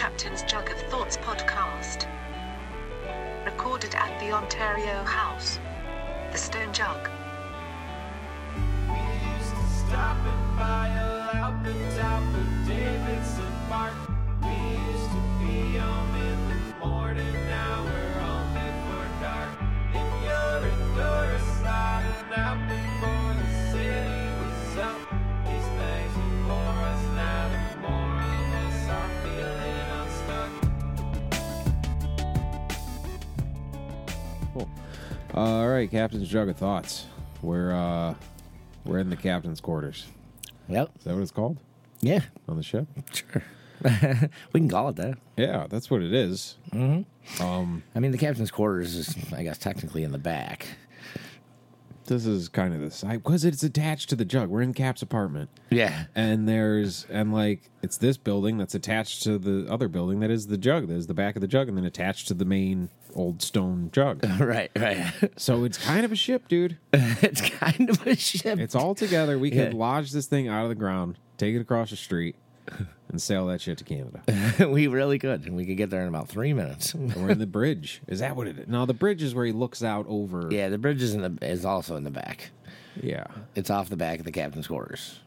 Captain's Jug of Thoughts podcast. Recorded at the Ontario House. The Stone Jug. All right, Captain's Jug of Thoughts. We're uh we're in the captain's quarters. Yep. Is that what it's called Yeah. on the ship? Sure. we can call it that. Yeah, that's what it is. Um, I mean, the captain's quarters is, I guess, technically in the back. This is kind of the side because it's attached to the jug. We're in Cap's apartment, Yeah. and there's and like it's this building that's attached to the other building that is the jug. There's the back of the jug, and then attached to the main old stone jug. right. Right. so it's kind of a ship, dude. it's kind of a ship. It's all together. We could Yeah. lodge this thing out of the ground, take it across the street, and sail that shit to Canada. we really could. and We could get there in about three minutes. We're in the bridge. Is that what it is? No, the bridge is where he looks out over. yeah, the bridge is in the is also in the back. Yeah. It's off the back of the captain's quarters.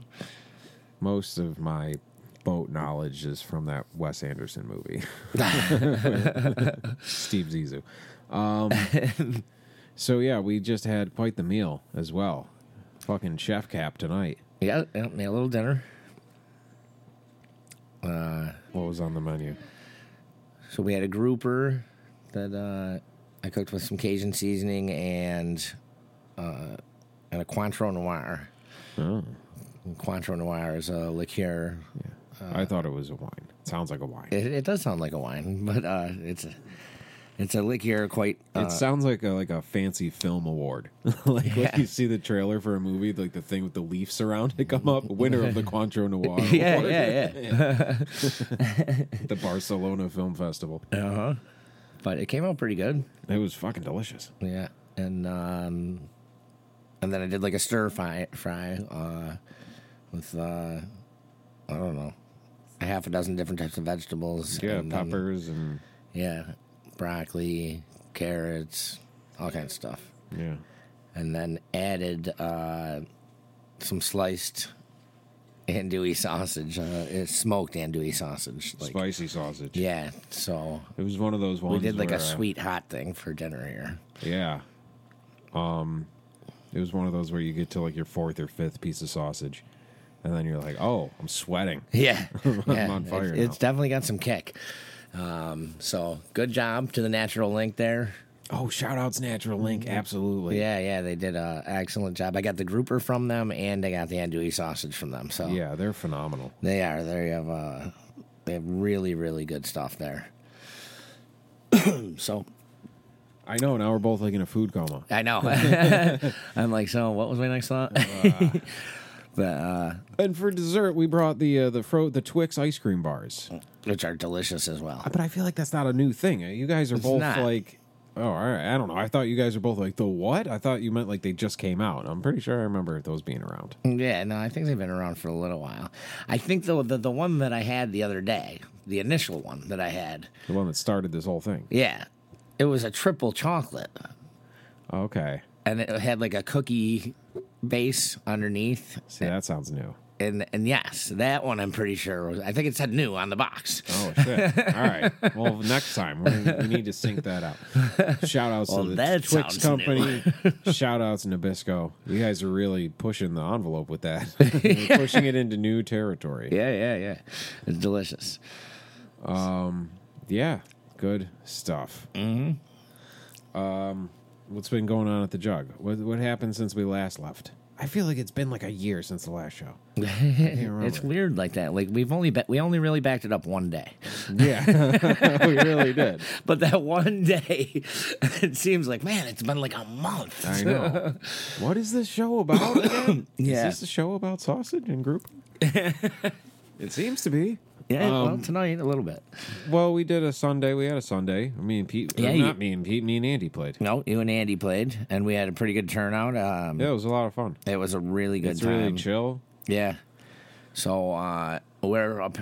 Most of my boat knowledge is from that Wes Anderson movie, Steve Zissou. Um, so yeah, we just had quite the meal as well. Fucking chef cap tonight. Yeah, yeah, yeah, a little dinner. What was on the menu? So we had a grouper that uh, I cooked with some Cajun seasoning and uh, and a Cointreau Noir. Oh, Cointreau Noir is a liqueur. I thought it was a wine. It sounds like a wine. It, it does sound like a wine, but uh, it's a it's a liqueur quite. Uh, It sounds like a like a fancy film award. like when you see the trailer for a movie, like the thing with the leaves around it come up, winner of the Cointreau Noir. yeah, Award. yeah, yeah. the Barcelona Film Festival. uh huh. But it came out pretty good. It was fucking delicious. Yeah, and um, and then I did like a stir fry fry uh, with uh, I don't know, a half a dozen different types of vegetables. Yeah, and then- peppers and yeah, broccoli, carrots, all kinds of stuff, yeah. and then added uh, some sliced andouille sausage. Uh, it's smoked andouille sausage. Like, Spicy sausage. Yeah, so It was one of those ones. we did like a uh, sweet hot thing for dinner here. yeah. Um, it was one of those where you get to like your fourth or fifth piece of sausage, and then you're like, "Oh, I'm sweating." Yeah, I'm yeah. on fire It's, it's definitely got some kick. Um, so good job to the Natural Link there. Oh, shout outs Natural Link, absolutely. Yeah, yeah, they did an excellent job. I got the grouper from them, and I got the andouille sausage from them. So yeah, they're phenomenal. they are. They have uh, they have really, really good stuff there. so I know. Now we're both like in a food coma. I know. I'm like, so what was my next thought? But uh, And for dessert, we brought the uh, the fro the Twix ice cream bars. which are delicious as well. But I feel like that's not a new thing. You guys are both not. like, oh, all right. I don't know. I thought you guys are both like the what? I thought you meant like they just came out. I'm pretty sure I remember those being around. Yeah, no, I think they've been around for a little while. I think the the, the one that I had the other day, the initial one that I had, The one that started this whole thing. yeah, it was a triple chocolate, Okay. and it had like a cookie base underneath. See, that sounds new. And and yes, that one I'm pretty sure was. I think it said new on the box. Oh shit! All right. Well, next time we, we need to sync that out. Shout outs Well, to the Twix company. Shout outs to Nabisco. You guys are really pushing the envelope with that. You're pushing it into new territory. Yeah, yeah, yeah. It's delicious. Um. Yeah, good stuff. Mm-hmm. Um, what's been going on at the jug? What what happened since we last left? I feel like it's been like a year since the last show. it's weird like that. Like we've only ba- we only really backed it up one day, Yeah, we really did. but that one day, it seems like man, it's been like a month. I know. what is this show about again? Yeah. Is this a show about sausage and group? it seems to be. Yeah, well, Um, tonight a little bit. Well, we did a Sunday. We had a Sunday. Me and Pete. Yeah, Yeah, you- not me and Pete. Me and Andy played. No, you and Andy played, and we had a pretty good turnout. Um, Yeah, it was a lot of fun. It was a really good It's time. really chill. Yeah. So uh, we're up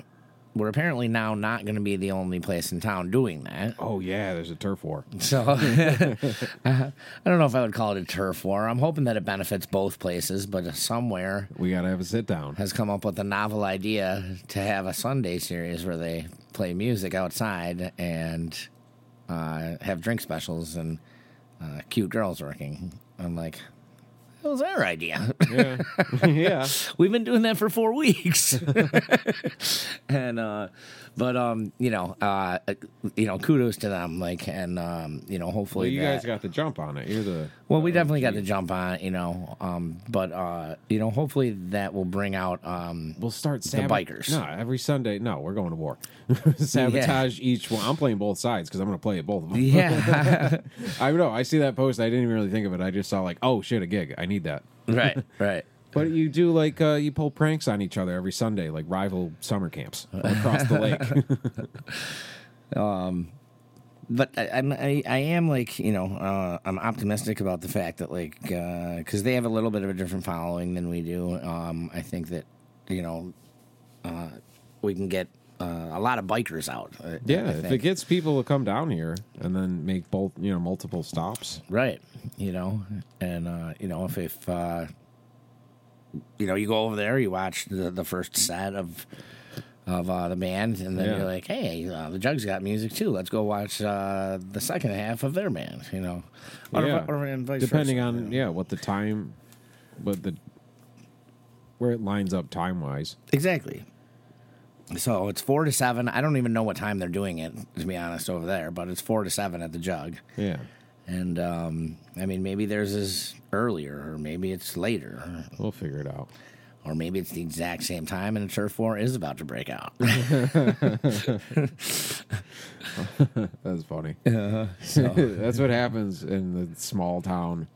we're apparently now not going to be the only place in town doing that. Oh yeah, there's a turf war. So I don't know if I would call it a turf war. I'm hoping that it benefits both places, but somewhere We gotta have a sit down. has come up with a novel idea to have a Sunday series where they play music outside and uh, have drink specials and uh, cute girls working. I'm like, that was our idea. Yeah, yeah. We've been doing that for four weeks. and uh but um, you know, uh you know, kudos to them. Like and um, you know, Well, hopefully you that, guys got the jump on it. You're the well, we definitely got the jump on it, you know. Um, but uh, you know, hopefully that will bring out um We'll start The bikers. No, every Sunday. No, we're going to war. Sabotage each one. I'm playing both sides because I'm going to play it both of them. Yeah. I know. I see that post. I didn't even really think of it. I just saw like, oh shit, a gig. I need that. right, right. But you do like uh, you pull pranks on each other every Sunday, like rival summer camps across the lake. but I, I'm I, I am like you know uh, I'm optimistic about the fact that like because they have a little bit of a different following than we do. Um, I think that you know uh, we can get uh, a lot of bikers out. I- yeah, I if it gets people to come down here and then make both, you know, multiple stops. right, you know, and uh, you know if if uh, you know you go over there, you watch the, the first set of. Of uh, the band, and then Yeah. you're like, "Hey, uh, the Jugs got music too. Let's go watch uh, the second half of their band." You know, or, yeah, or vice depending on you know. yeah what the time, what the where it lines up time wise. Exactly. So it's four to seven. I don't even know what time they're doing it, to be honest, over there, but it's four to seven at the jug. Yeah, And um, I mean, maybe theirs is earlier, or maybe it's later, we'll figure it out. or maybe it's the exact same time and a turf war is about to break out. That's funny. so, That's what happens in the small town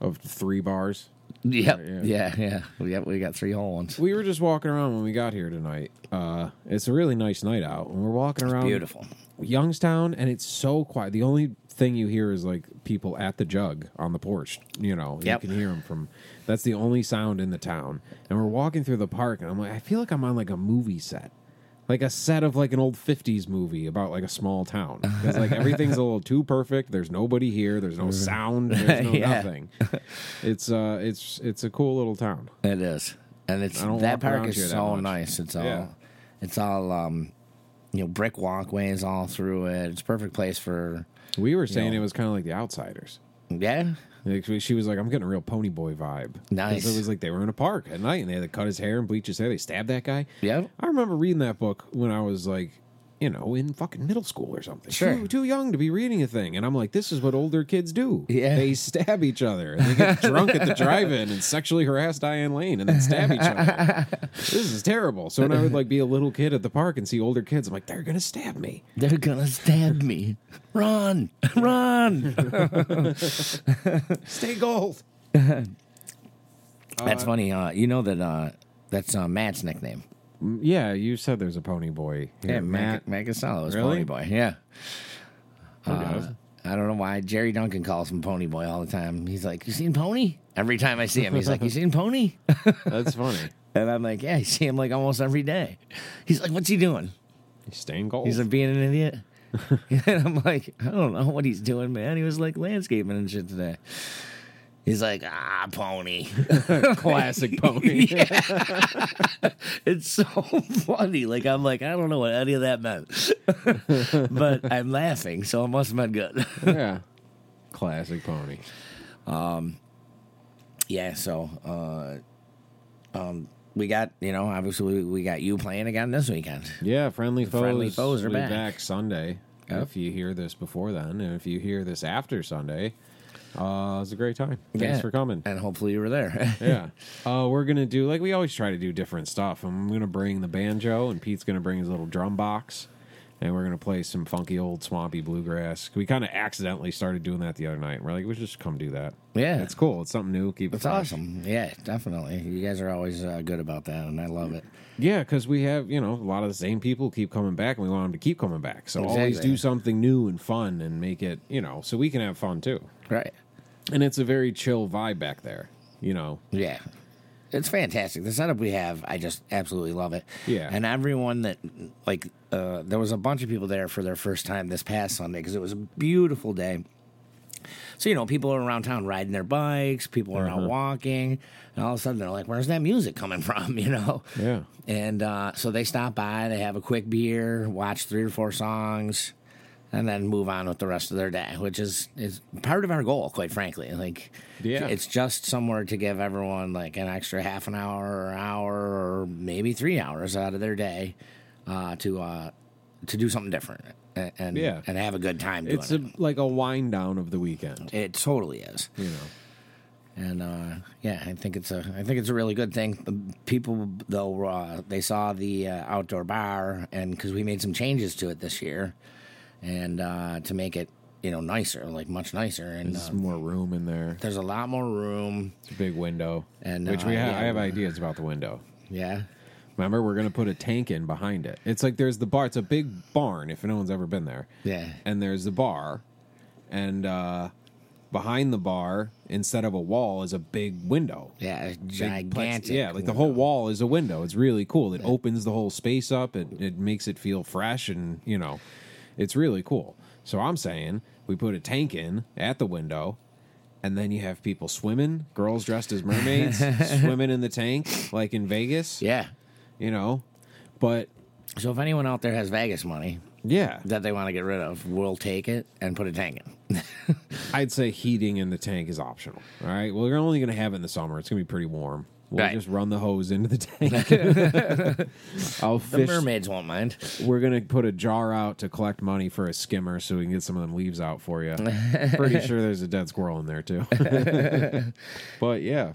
of three bars. yep, Yeah. yeah, yeah, yeah. We got three whole ones. We were just walking around when we got here tonight. Uh, it's a really nice night out, and we're walking around Beautiful. Youngstown, and it's so quiet. The only thing you hear is like people at the jug on the porch. You know, Yep. you can hear them from. That's the only sound in the town. And we're walking through the park, and I'm like, I feel like I'm on like a movie set, like a set of like an old '50s movie about like a small town. It's like everything's a little too perfect. There's nobody here. There's no sound. There's no Yeah. nothing. It's uh, it's it's a cool little town. It is, and it's that park is so nice. It's all, Yeah. it's all, um, you know, brick walkways all through it. It's a perfect place for, We were saying know. it was kind of like The Outsiders. yeah, Like, she- was like, "I'm getting a real Pony Boy vibe." Nice. It was like they were in a park at night and they had to cut his hair and bleach his hair. They stabbed that guy. Yeah. I remember reading that book when I was like, you know, in fucking middle school or something. Sure. Too, too young to be reading a thing. And I'm like, this is what older kids do. Yeah. They stab each other. And they get drunk at the drive-in and sexually harass Diane Lane and then stab each other. this is terrible. So when I would like be a little kid at the park and see older kids, I'm like, they're gonna stab me. They're gonna stab me. Run, run. Stay gold. That's funny. Uh, you know that uh, that's uh, Matt's nickname. Yeah, you said there's a Pony Boy. Here. Yeah, Matt. Casello is Really? Pony Boy. Yeah. Uh. I don't know why Jerry Duncan calls him Pony Boy all the time. He's like, "You seen Pony?" Every time I see him, he's like, "You seen Pony?" That's funny. and I'm like, "Yeah, I see him like almost every day." He's like, "What's he doing?" He's staying gold. He's like being an idiot. and I'm like, I don't know what he's doing, man. He was like landscaping and shit today. He's like, ah, pony. classic pony. it's so funny. Like I'm like, I don't know what any of that meant, but I'm laughing, so it must have been good. yeah. Classic pony. yeah. So, uh, um, we got you know obviously we, we got you playing again this weekend. Yeah, friendly foes. Friendly Foes are be back. Sunday. Yep. If you hear this before then, and if you hear this after Sunday, uh, was a great time. Thanks Yeah. for coming. and hopefully you were there. yeah. Uh, we're gonna do like we always try to do different stuff. I'm gonna bring the banjo, and Pete's gonna bring his little drum box, and we're gonna play some funky old swampy bluegrass. We kind of accidentally started doing that the other night. We're like, we should just come do that. Yeah. it's cool. It's something new. Keep it It's fresh. awesome. Yeah, definitely. You guys are always uh, good about that, and I love it. Yeah, because we have you know a lot of the same people keep coming back, and we want them to keep coming back. So always Exactly. do something new and fun, and make it you know so we can have fun too. Right. And it's a very chill vibe back there. You know, Yeah. it's fantastic. The setup we have, I just absolutely love it. Yeah. and everyone that like, uh, there was a bunch of people there for their first time this past Sunday because it was a beautiful day. So you know, people are around town riding their bikes. People are out walking, and all of a sudden they're like, "Where's that music coming from?" You know. Yeah. And uh, so they stop by, they have a quick beer, watch three or four songs, and then move on with the rest of their day, which is is part of our goal, quite frankly. Like, Yeah. it's just somewhere to give everyone like an extra half an hour or hour or maybe three hours out of their day uh, to uh, to do something different and and, Yeah. and have a good time doing It's it. like a wind down of the weekend. it totally is. You know. and uh, yeah, I think it's a I think it's a really good thing. The People though uh, they saw the uh, outdoor bar, and because we made some changes to it this year, and uh, to make it you know nicer, like much nicer, and There's uh, more room in there. there's a lot more room. It's a big window. And, which uh, we ha- yeah, I have ideas about the window. Yeah, Remember, we're gonna put a tank in behind it. It's like there's the bar. It's a big barn. If no one's ever been there, yeah, and there's the bar, and uh, behind the bar, instead of a wall, is a big window. yeah, Big plex- gigantic. Yeah, like the whole wall is a window. It's really cool. It opens the whole space up. It it makes it feel fresh, and you know, it's really cool. So I'm saying we put a tank in at the window. And then you have people swimming, girls dressed as mermaids, swimming in the tank, like in Vegas. Yeah. You know, but So if anyone out there has Vegas money yeah, that they want to get rid of, we'll take it and put a tank in. I'd say heating in the tank is optional. All right. Well, you're only going to have it in the summer. It's going to be pretty warm. We'll Right. just run the hose into the tank. I'll The mermaids won't mind. We're going to put a jar out to collect money for a skimmer so we can get some of them leaves out for you. pretty sure there's a dead squirrel in there too. but yeah,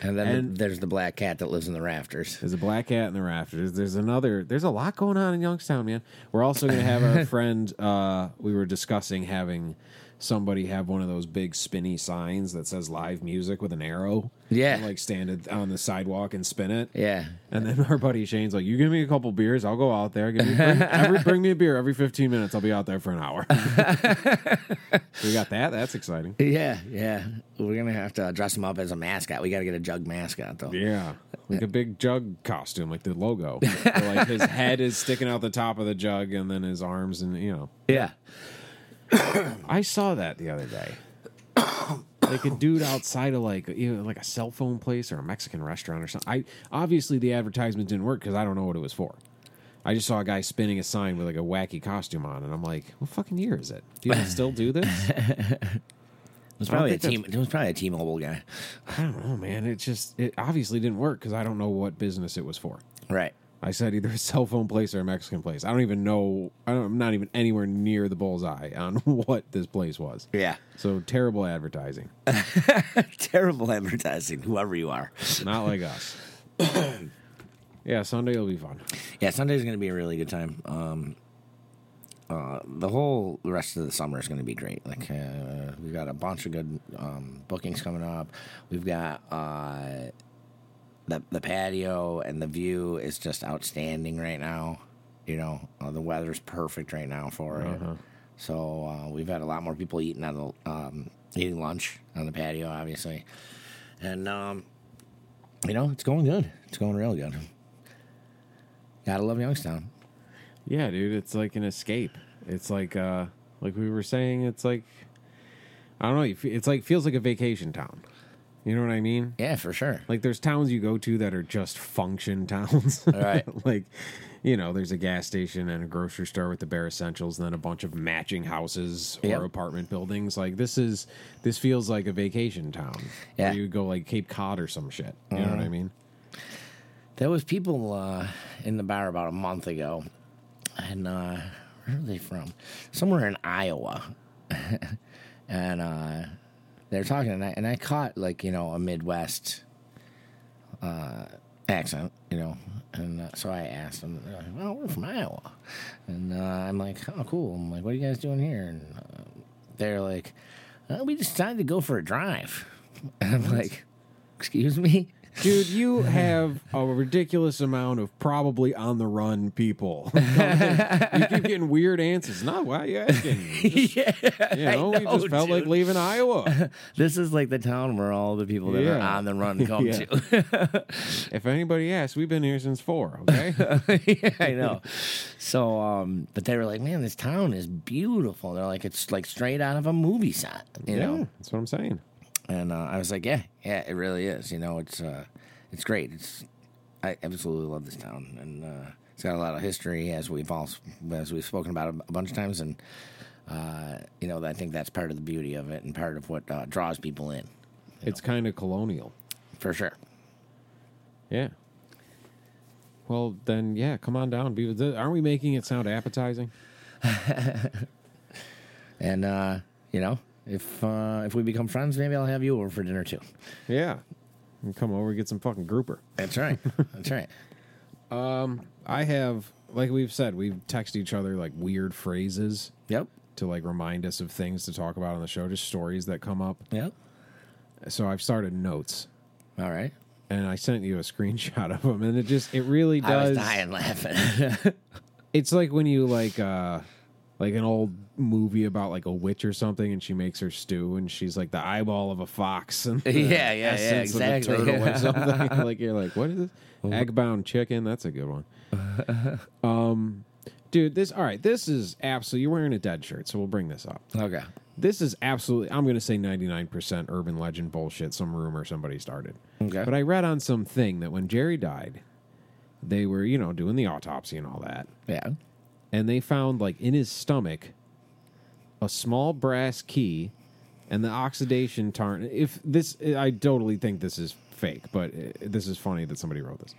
And then And- there's the black cat that lives in the rafters. There's a black cat in the rafters. There's another. There's a lot going on in Youngstown, man. We're also going to have our friend. Uh, we were discussing having somebody have one of those big spinny signs that says live music with an arrow. Yeah. And, like stand it on the sidewalk and spin it. Yeah. And then our buddy Shane's like, "You give me a couple beers, I'll go out there. Give me bring, every, bring me a beer every 15 minutes. I'll be out there for an hour." we got that. That's exciting. Yeah, yeah. We're gonna have to dress him up as a mascot. We got to get a jug mascot though. Yeah, like a big jug costume, like the logo. Like his head is sticking out the top of the jug, and then his arms, and you know. Yeah. I saw that the other day. like a dude outside of like you know, like a cell phone place or a Mexican restaurant or something. I obviously the advertisement didn't work because I don't know what it was for. I just saw a guy spinning a sign with like a wacky costume on, and I'm like, "What fucking year is it? Do you still do this?" It was probably a team. It was probably a T-Mobile guy. I don't know, man. It just it obviously didn't work because I don't know what business it was for. Right. I said either a cell phone place or a Mexican place. I don't even know. I don't, I'm not even anywhere near the bullseye on what this place was. Yeah. So terrible advertising. Terrible advertising. Whoever you are. Not like us. yeah, Sunday will be fun. Yeah, Sunday's going to be a really good time. Um, uh, the whole rest of the summer is going to be great. Like uh, we've got a bunch of good um, bookings coming up. We've got uh, the the patio and the view is just outstanding right now. You know, uh, the weather's perfect right now for it. So uh, we've had a lot more people eating on the um, eating lunch on the patio, obviously, and um, you know it's going good. It's going real good. Gotta love Youngstown. Yeah, dude, it's like an escape. It's like uh like we were saying, it's like I don't know, it's like feels like a vacation town. You know what I mean? Yeah, for sure. Like there's towns you go to that are just function towns. Right. like you know, there's a gas station and a grocery store with the bare essentials, and then a bunch of matching houses or Yep. apartment buildings. Like this is this feels like a vacation town. Yeah. Where you go like Cape Cod or some shit. You know what I mean? There was people uh, in the bar about a month ago, and uh, where are they from? Somewhere in Iowa, and uh, they're talking, and I, and I caught like you know a Midwest uh, accent, you know, and uh, so I asked them, they're like, "Well, we're from Iowa," and uh, I'm like, "Oh, cool." I'm like, "What are you guys doing here?" And uh, they're like, uh, "We decided to go for a drive," and I'm like, "Excuse me." Dude, you have a ridiculous amount of probably on the run people. you keep getting weird answers. Not why are you asking? Just, yeah, you know, we know, just felt like leaving Iowa. this is like the town where all the people that are on the run come Yeah. to. if anybody asks, we've been here since four. Okay. yeah, I know. So, um, but they were like, "Man, this town is beautiful." They're like, "It's like straight out of a movie set," you yeah, know. that's what I'm saying. And uh, I was like, "Yeah, yeah, it really is." You know, it's uh, it's great. It's I absolutely love this town, and uh, it's got a lot of history, as we've all as we've spoken about a bunch of times, and uh, you know, I think that's part of the beauty of it, and part of what uh, draws people in, It's kind of colonial. for sure. Yeah. Well, then, yeah, come on down. Be with the, aren't we making it sound appetizing? And uh, you know, if uh, if we become friends, maybe I'll have you over for dinner too. Yeah. And come over and get some fucking grouper. That's right. That's right. Um, I have, like we've said, we've texted each other like weird phrases Yep. to like remind us of things to talk about on the show, just stories that come up. Yep. So I've started notes. All right. And I sent you a screenshot of them, and it just it really does. I was dying laughing. It's like when you like uh like an old movie about like a witch or something, and she makes her stew, and she's like the eyeball of a fox, and Yeah, yeah, yeah, of exactly. turtle or something. like you're like, what is this? Egg bound chicken. That's a good one. um, dude, this all right. This is absolutely. You're wearing a dead shirt, so we'll bring this up. okay. This is absolutely. I'm going to say 99% urban legend bullshit. Some rumor somebody started. Okay. But I read on some thing that when Jerry died, they were you know doing the autopsy and all that Yeah. And they found like in his stomach a small brass key and the oxidation tarn if this i totally think this is fake but uh, this is funny that somebody wrote this.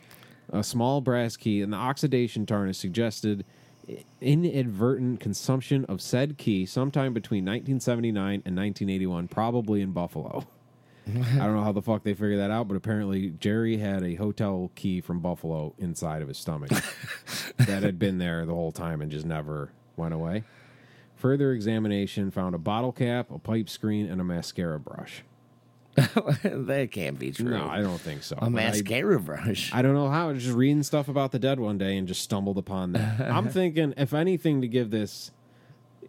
A small brass key and the oxidation tarnish suggested inadvertent consumption of said key sometime between 1979 and 1981 probably in buffalo I don't know how the fuck they figured that out, but apparently Jerry had a hotel key from Buffalo inside of his stomach that had been there the whole time and just never went away. Further examination found a bottle cap, a pipe screen, and a mascara brush. that can't be true. No, I don't think so. a But I- mascara brush. I, don't know how. I was just reading stuff about the dead one day and just stumbled upon that. I'm thinking, if anything, to give this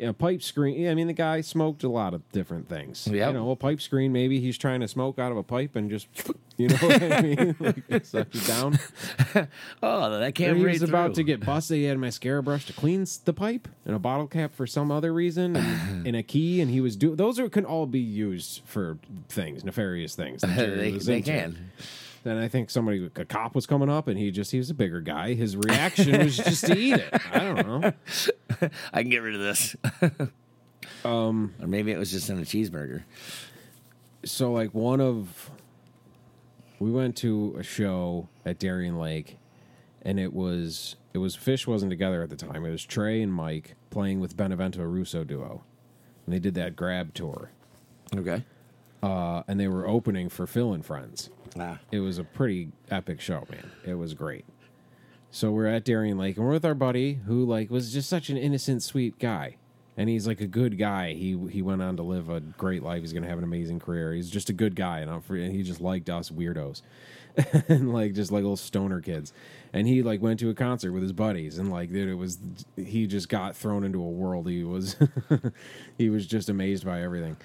a pipe screen. I mean, the guy smoked a lot of different things. You know, a pipe screen. Maybe he's trying to smoke out of a pipe and just, you know what I mean, like, suck it down. oh, that Or can't he was about to get busted. He had a mascara brush to clean the pipe and a bottle cap for some other reason and, and a key. And he was doing those are can all be used for things, nefarious things. they, they can. Then I think somebody, a cop was coming up, and he just he was a bigger guy. His reaction was just to eat it. I don't know. I can get rid of this. um, or maybe it was just in a cheeseburger. So like one of, we went to a show at Darien Lake, and it was it was Phish wasn't together at the time. It was Trey and Mike playing with Benevento Russo duo, and they did that GRAB tour, Okay. Uh, and they were opening for Phil and Friends. Ah. it was a pretty epic show, man. It was great. So we're at Darien Lake, and we're with our buddy who like was just such an innocent, sweet guy, and he's like a good guy. He he went on to live a great life. He's gonna have an amazing career. He's just a good guy, and, I'm free, and he just liked us weirdos, and like just like little stoner kids. And he like went to a concert with his buddies, and like dude, it was he just got thrown into a world. He was he was just amazed by everything.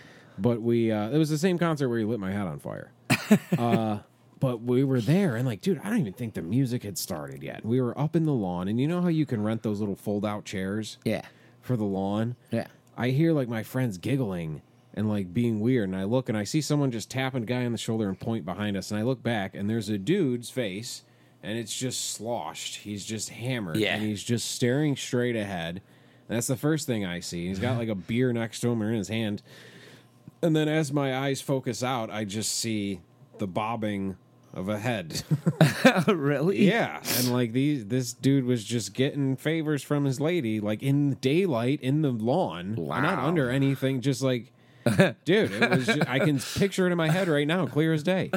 But we uh, it was the same concert where he lit my hat on fire. But we were there and like dude i don't even think the music had started yet. We were up in the lawn and you know how you can rent those little fold out chairs? Yeah. for the lawn? Yeah. i hear like my friends giggling and like being weird and i look and i see someone just tapping a guy on the shoulder and point behind us and i look back and there's a dude's face and it's just sloshed. He's just hammered Yeah. and he's just staring straight ahead. And that's the first thing i see. He's got like a beer next to him or in his hand and then as my eyes focus out i just see the bobbing of a head really? yeah, and like these, this dude was just getting favors from his lady, like in the daylight, in the lawn, not under anything. Just like, dude, it was. Just, I can picture it in my head right now, clear as day.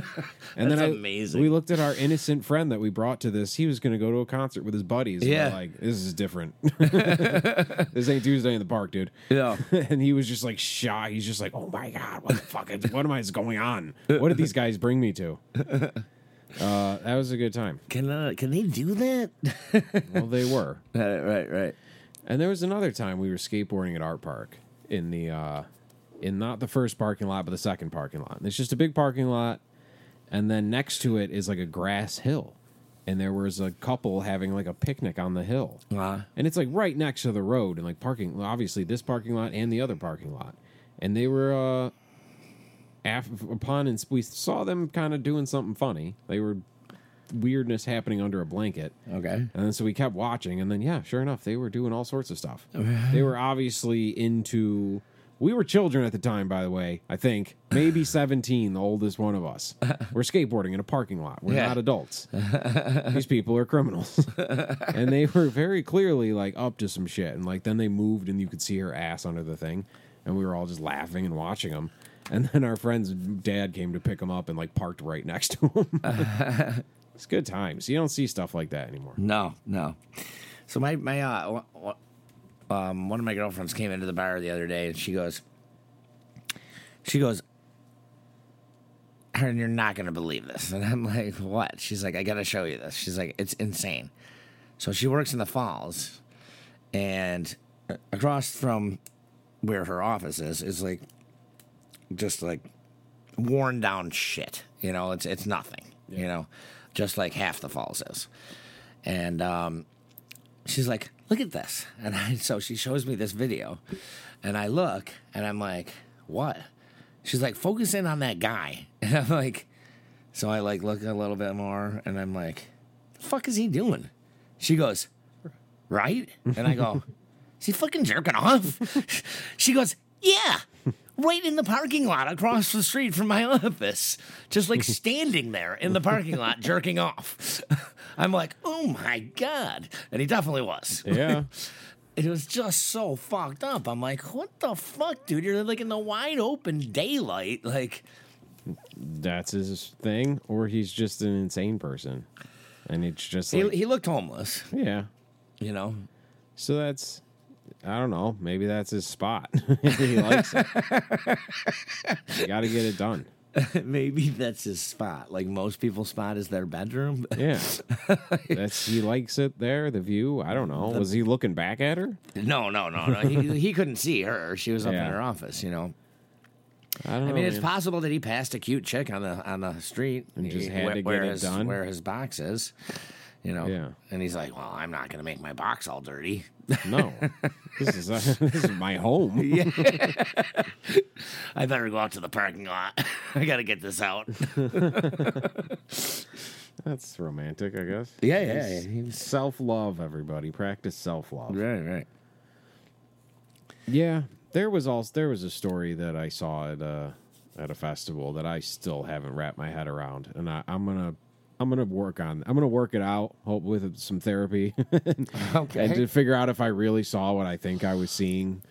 And then That's I, amazing. We looked at our innocent friend that we brought to this. He was going to go to a concert with his buddies. and Yeah. like this is different. this ain't Tuesday in the park, dude. Yeah. and he was just like shy. He's just like, oh my god, what the fuck? is- What am I is going on? What did these guys bring me to? Uh, that was a good time. Can uh, can they do that? Well, they were. right, right, right. And there was another time we were skateboarding at Artpark in the uh in not the first parking lot but the second parking lot. And it's just a big parking lot and then next to it is like a grass hill. And there was a couple having like a picnic on the hill. Uh, And it's like right next to the road and like parking obviously this parking lot and the other parking lot. And they were uh af- upon and we saw them kind of doing something funny. They were weirdness happening under a blanket. okay. And then so we kept watching, and then yeah, sure enough, they were doing all sorts of stuff. they were obviously into. We were children at the time, by the way. I think maybe seventeen, the oldest one of us. We're skateboarding in a parking lot. We're Yeah. not adults. These people are criminals, and they were very clearly like up to some shit. And like then they moved, and you could see her ass under the thing, and we were all just laughing and watching them. And then our friend's dad came to pick him up and like parked right next to him. it's good times. You don't see stuff like that anymore. No, no. So my my uh, um, one of my girlfriends came into the bar the other day, and she goes, she goes, and you're not gonna believe this, and I'm like, what? She's like, I gotta show you this. She's like, it's insane. So she works in the falls, and across from where her office is is like just like worn down shit. You know, it's it's nothing. You know, just like half the falls is. And um, she's like, "Look at this!" And I, so she shows me this video, and I look, and I'm like, "What?" She's like, "Focus in on that guy," and I'm like, so I like look a little bit more, and I'm like, "The fuck is he doing?" She goes, "Right," and I go, "Is he fucking jerking off?" she goes, "Yeah." Right in the parking lot across the street from my office, just like standing there in the parking lot jerking off. I'm like, oh my God. And he definitely was. Yeah. It was just so fucked up. I'm like, what the fuck, dude? You're like in the wide open daylight. Like, That's his thing, or he's just an insane person. And it's just he, he looked homeless, yeah. you know? So that's, I don't know. Maybe that's his spot. he likes it. you got to get it done. Maybe that's his spot. Like most people's spot is their bedroom. Yeah. That's he likes it there, the view. I don't know. Was he looking back at her? no, no, no, no. He, he couldn't see her. She was up Yeah. in her office, you know? I don't know. I mean, it's man. possible that he passed a cute chick on the on the street And just had where, to get it his, done? where his box is, you know. Yeah. And he's like, "Well, I'm not going to make my box all dirty." No. this is uh, this is my home. I better go out to the parking lot. I got to get this out. That's romantic, I guess. Yeah, yeah, yeah. He was- Self love, everybody. Practice self love. right, right. Yeah, there was also there was a story that I saw at a at a festival that I still haven't wrapped my head around, and I, I'm gonna I'm gonna work on I'm gonna work it out, hope with some therapy, Okay. and to figure out if I really saw what I think I was seeing.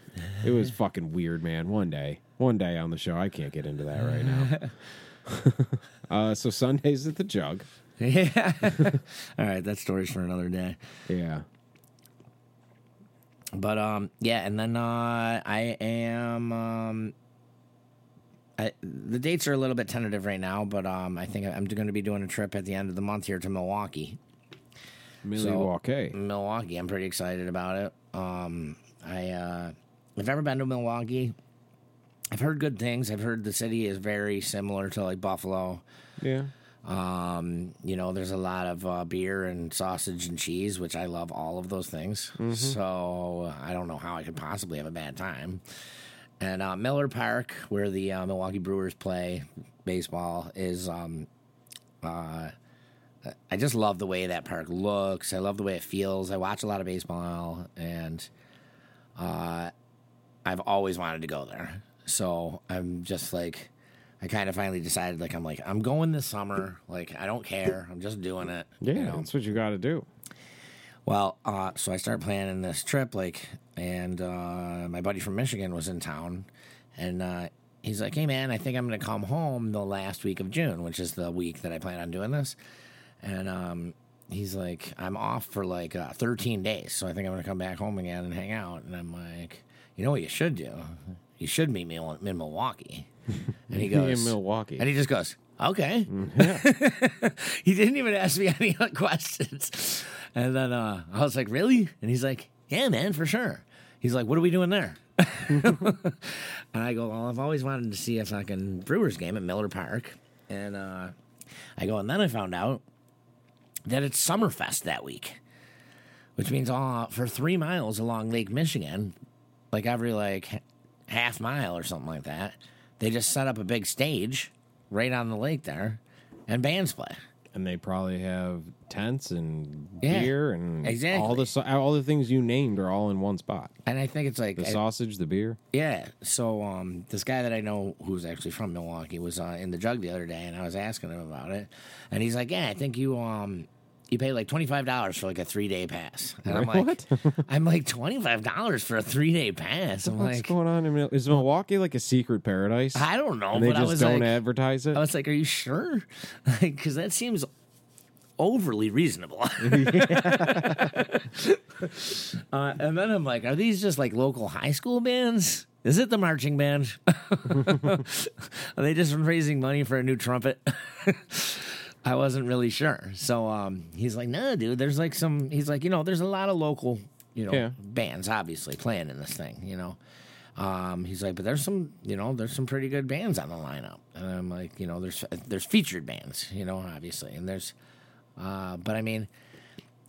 It was fucking weird, man. One day, one day on the show, I can't get into that right now. uh, so Sundays at the Jug, Yeah. all right, that story's for another day. yeah. But um, yeah, and then uh, I am um, I, the dates are a little bit tentative right now, but um, I think I'm going to be doing a trip at the end of the month here to Milwaukee. Milwaukee. Milwaukee, I'm pretty excited about it. Um, I uh, I've never been to Milwaukee. I've heard good things. I've heard the city is very similar to like Buffalo. Yeah. Um, you know, there's a lot of uh, beer and sausage and cheese, which I love all of those things. So I don't know how I could possibly have a bad time. And uh, Miller Park, where the uh, Milwaukee Brewers play baseball, is. Um, uh, I just love the way that park looks. I love the way it feels. I watch a lot of baseball, and uh, I've always wanted to go there. So I'm just like, I kind of finally decided, like, I'm like, I'm going this summer. Like, I don't care. I'm just doing it. Yeah, you know? that's what you got to do. Well, uh, so I start planning this trip, like, and uh, my buddy from Michigan was in town, and uh, he's like, "Hey, man, I think I'm going to come home the last week of June, which is the week that I plan on doing this." And um, he's like, "I'm off for like uh, 13 days, so I think I'm going to come back home again and hang out." And I'm like, "You know what you should do? You should meet me in Milwaukee." And he goes, in Milwaukee. and he just goes, okay. he didn't even ask me any questions. And then uh, I was like, really? And he's like, yeah, man, for sure. He's like, what are we doing there? and I go, well, I've always wanted to see a fucking Brewers game at Miller Park. And uh, I go, and then I found out that it's Summerfest that week, which means uh, for three miles along Lake Michigan, like every like half mile or something like that, they just set up a big stage right on the lake there, and bands play. And they probably have tents and Yeah, beer and exactly. all the all the things you named are all in one spot. And I think it's like The I- sausage, the beer. Yeah. So um, this guy that I know who's actually from Milwaukee was uh, in the jug the other day, and I was asking him about it, and he's like, "Yeah, I think you um." You pay like twenty five dollars for like a three day pass, and I'm like, What? I'm like twenty five dollars for a three day pass. I'm What's like, going on in is Milwaukee like a secret paradise? I don't know, and they but I just don't like, advertise it. I was like, are you sure? Because that seems overly reasonable. uh, and then I'm like, are these just like local high school bands? Is it the marching band? are they just raising money for a new trumpet? I wasn't really sure. So um, he's like, no, dude, there's like some, he's like, you know, there's a lot of local, you know, Yeah. bands obviously playing in this thing, you know. Um, he's like, but there's some, you know, there's some pretty good bands on the lineup. And I'm like, you know, there's there's featured bands, you know, obviously, and there's, uh, but I mean,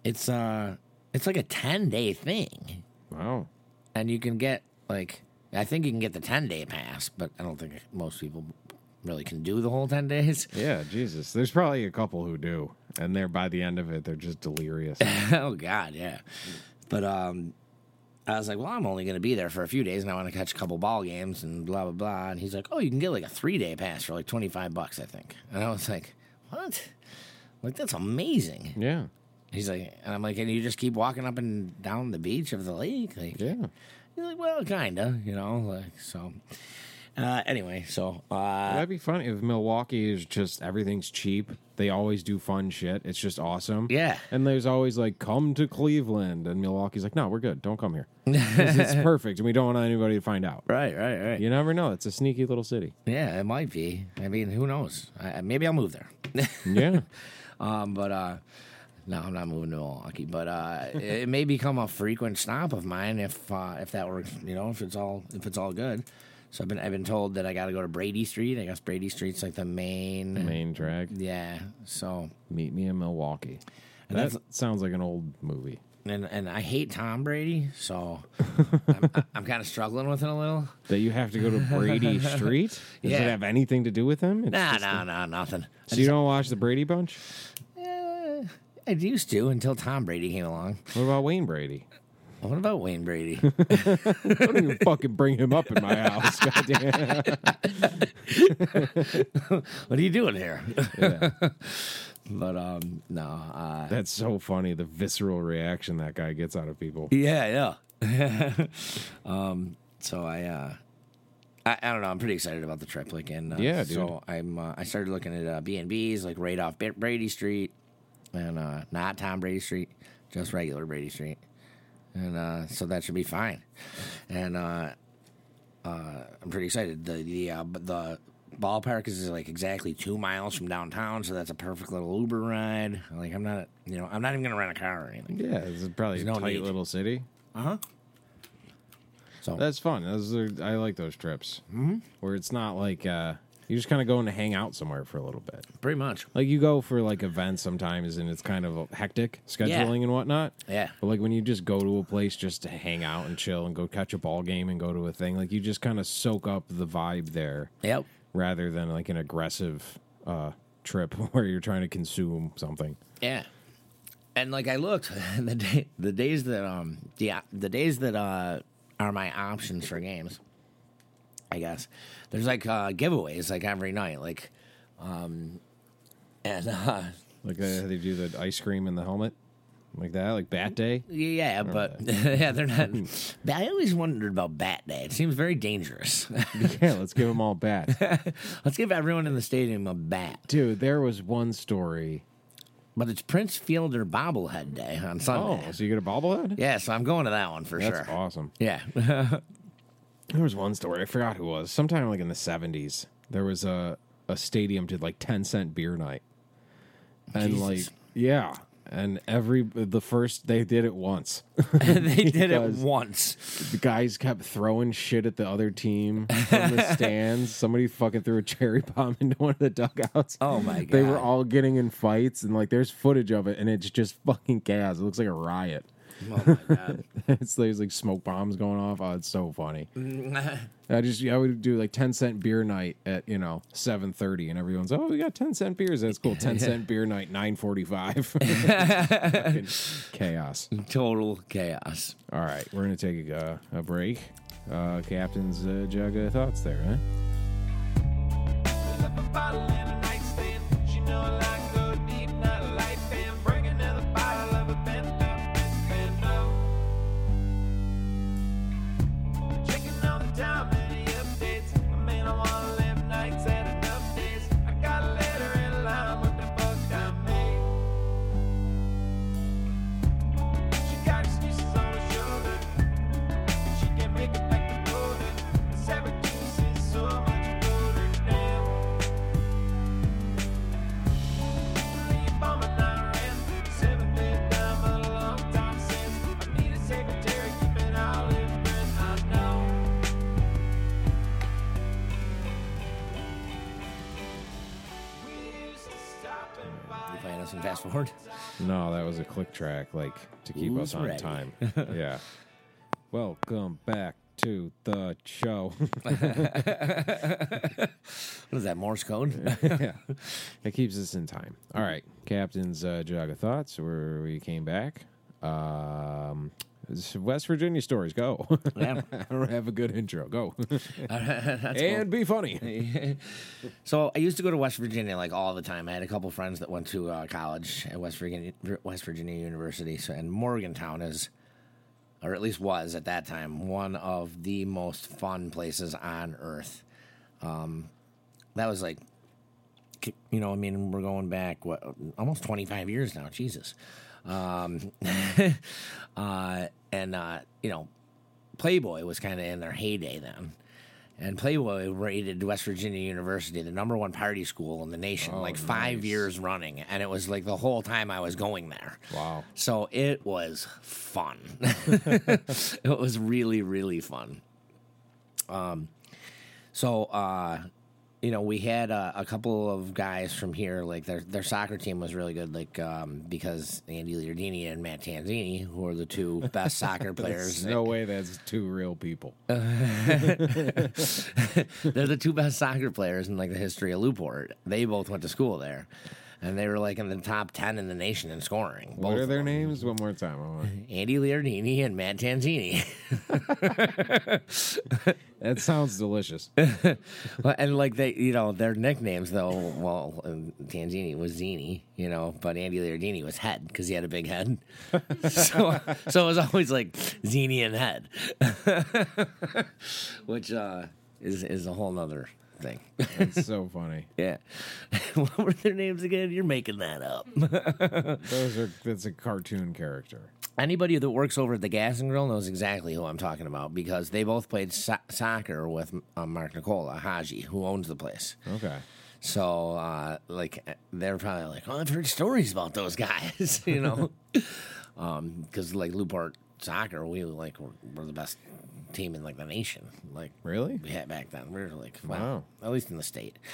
it's uh, it's like a ten day thing, wow. and you can get like, I think you can get the ten day pass, but I don't think most people really can do the whole ten days. Yeah, Jesus. There's probably a couple who do, and they're by the end of it, they're just delirious. oh God, yeah. But um, I was like, well, I'm only going to be there for a few days, and I want to catch a couple ball games and blah blah blah. And he's like, oh, you can get like a three day pass for like twenty five bucks, I think. And I was like, what? Like that's amazing. yeah, He's like, and I'm like, and you just keep walking up and down the beach of the lake, like, yeah. He's like, well, kinda, you know, like so. Uh, anyway, so uh, That'd be funny if Milwaukee is just everything's cheap. They always do fun shit. It's just awesome. Yeah. And there's always like, come to Cleveland. And Milwaukee's like, no, we're good. Don't come here. 'Cause it's perfect. And we don't want anybody to find out. right, right, right. You never know. It's a sneaky little city. Yeah, it might be. I mean, who knows? I, maybe I'll move there. Yeah. Um, but uh, no, I'm not moving to Milwaukee. But uh, it, it may become a frequent stop of mine if uh, if that works. You know, if it's all if it's all good. So I've been I've been told that I got to go to Brady Street. I guess Brady Street's like the main. Main drag. Yeah. So Meet me in Milwaukee. And that sounds like an old movie. and and I hate Tom Brady. So I'm, I'm kind of struggling with it a little. That you have to go to Brady Street? Does Yeah. it have anything to do with him? It's Nah, just nah, a- nah, nothing. So you don't watch the Brady Bunch? Uh, I used to until Tom Brady came along. What about Wayne Brady? What about Wayne Brady? Don't even fucking bring him up in my house. Goddamn. what are you doing here? Yeah. but um, no. Uh, That's so funny. The visceral reaction that guy gets out of people. Yeah, yeah. um, so I, uh, I, I don't know. I'm pretty excited about the trip. Like, and uh, Yeah, dude. So I'm, uh, I started looking at uh, B and B's like right off Ba- Brady Street, and uh, not Tom Brady Street, just regular Brady Street, and uh, so that should be fine. And uh, uh, I'm pretty excited. The the uh, the ballpark is like exactly two miles from downtown, so that's a perfect little Uber ride. Like, I'm not, you know, I'm not even gonna rent a car or anything. Yeah, it's probably There's a no tight need. little city. Uh huh. So That's fun. Those are, I like those trips mm-hmm. where it's not like uh, you just kind of going to hang out somewhere for a little bit. pretty much. Like you go for like events sometimes, and it's kind of hectic scheduling and whatnot. Yeah. But like when you just go to a place just to hang out and chill and go catch a ball game and go to a thing, like you just kind of soak up the vibe there Yep. rather than like an aggressive uh, trip where you're trying to consume something. Yeah. And like I looked the day, the days that um the the days that uh are my options for games. I guess there's like uh giveaways like every night like um and uh Like uh, they do the ice cream in the helmet, like that, like Bat Day. yeah, but yeah, they're not. I always wondered about Bat Day. It seems very dangerous. yeah, let's give them all bats. Let's give everyone in the stadium a bat. Dude, there was one story. But it's Prince Fielder Bobblehead Day on Sunday. Oh, so you get a bobblehead? Yeah, so I'm going to that one for That's sure. awesome. Yeah. There was one story I forgot who it was. Sometime like in the seventies, there was a a stadium did like ten cent beer night, and Jesus. like yeah, and every the first they did it once. they did it once. the guys kept throwing shit at the other team from the stands. Somebody fucking threw a cherry bomb into one of the dugouts. Oh my god! They were all getting in fights, and like there's footage of it, and it's just fucking chaos. It looks like a riot. Oh my god. it's there's like smoke bombs going off. Oh, it's so funny. I just I would do like ten cent beer night at you know seven thirty, and everyone's oh we got ten cent beers. That's cool. Ten cent beer night nine forty five. chaos. Total chaos. All right, we're gonna take a, a break. Uh, Captain's uh, jug of thoughts there, huh? Us in fast forward? No, that was a click track, like to keep Who's us on ready? time. yeah. Welcome back to the show. What is that, Morse code? yeah, it keeps us in time. All right, Captain's uh, jug of thoughts. Where we came back. Um, it's West Virginia stories. Go. Yeah. I don't have a good intro. Go and be funny. So I used to go to West Virginia like all the time. I had a couple friends that went to uh, college at West Virginia, West Virginia University. So, and Morgantown is, or at least was at that time, one of the most fun places on earth. Um, that was like, you know, I mean, we're going back what almost twenty five years now. Jesus. Um, uh, and uh, you know, Playboy was kind of in their heyday then. And Playboy rated West Virginia University the number one party school in the nation, Oh, like five nice. years running. And it was like the whole time I was going there. Wow. So it was fun. it was really, really fun. Um, so, uh, you know, we had uh, a couple of guys from here. Like their their soccer team was really good. Like um, because Andy Liardini and Matt Tanzini, who are the two best soccer players. There's no way that's two real people. They're the two best soccer players in like the history of Newport. They both went to school there, and they were like in the top ten in the nation in scoring. What are their them. names? One more time. I want- Andy Liardini and Matt Tanzini. That sounds delicious. Well, and like they, you know, their nicknames though. Well, um, Tanzini was Zini, you know, but Andy Liardini was Head because he had a big head. so, so it was always like Zini and Head, which uh, is is a whole nother thing. It's so funny. yeah, what were their names again? You're making that up. Those are that's a cartoon character. Anybody that works over at the Gas and Grill knows exactly who I'm talking about because they both played so- soccer with uh, Mark Nicola Haji, who owns the place. Okay. So, uh, like, they're probably like, "Oh, I've heard stories about those guys," you know, because like Newport soccer, we like were, were the best team in like the nation. Like, Really? we had back then. We were like, well, Wow. at least in the state.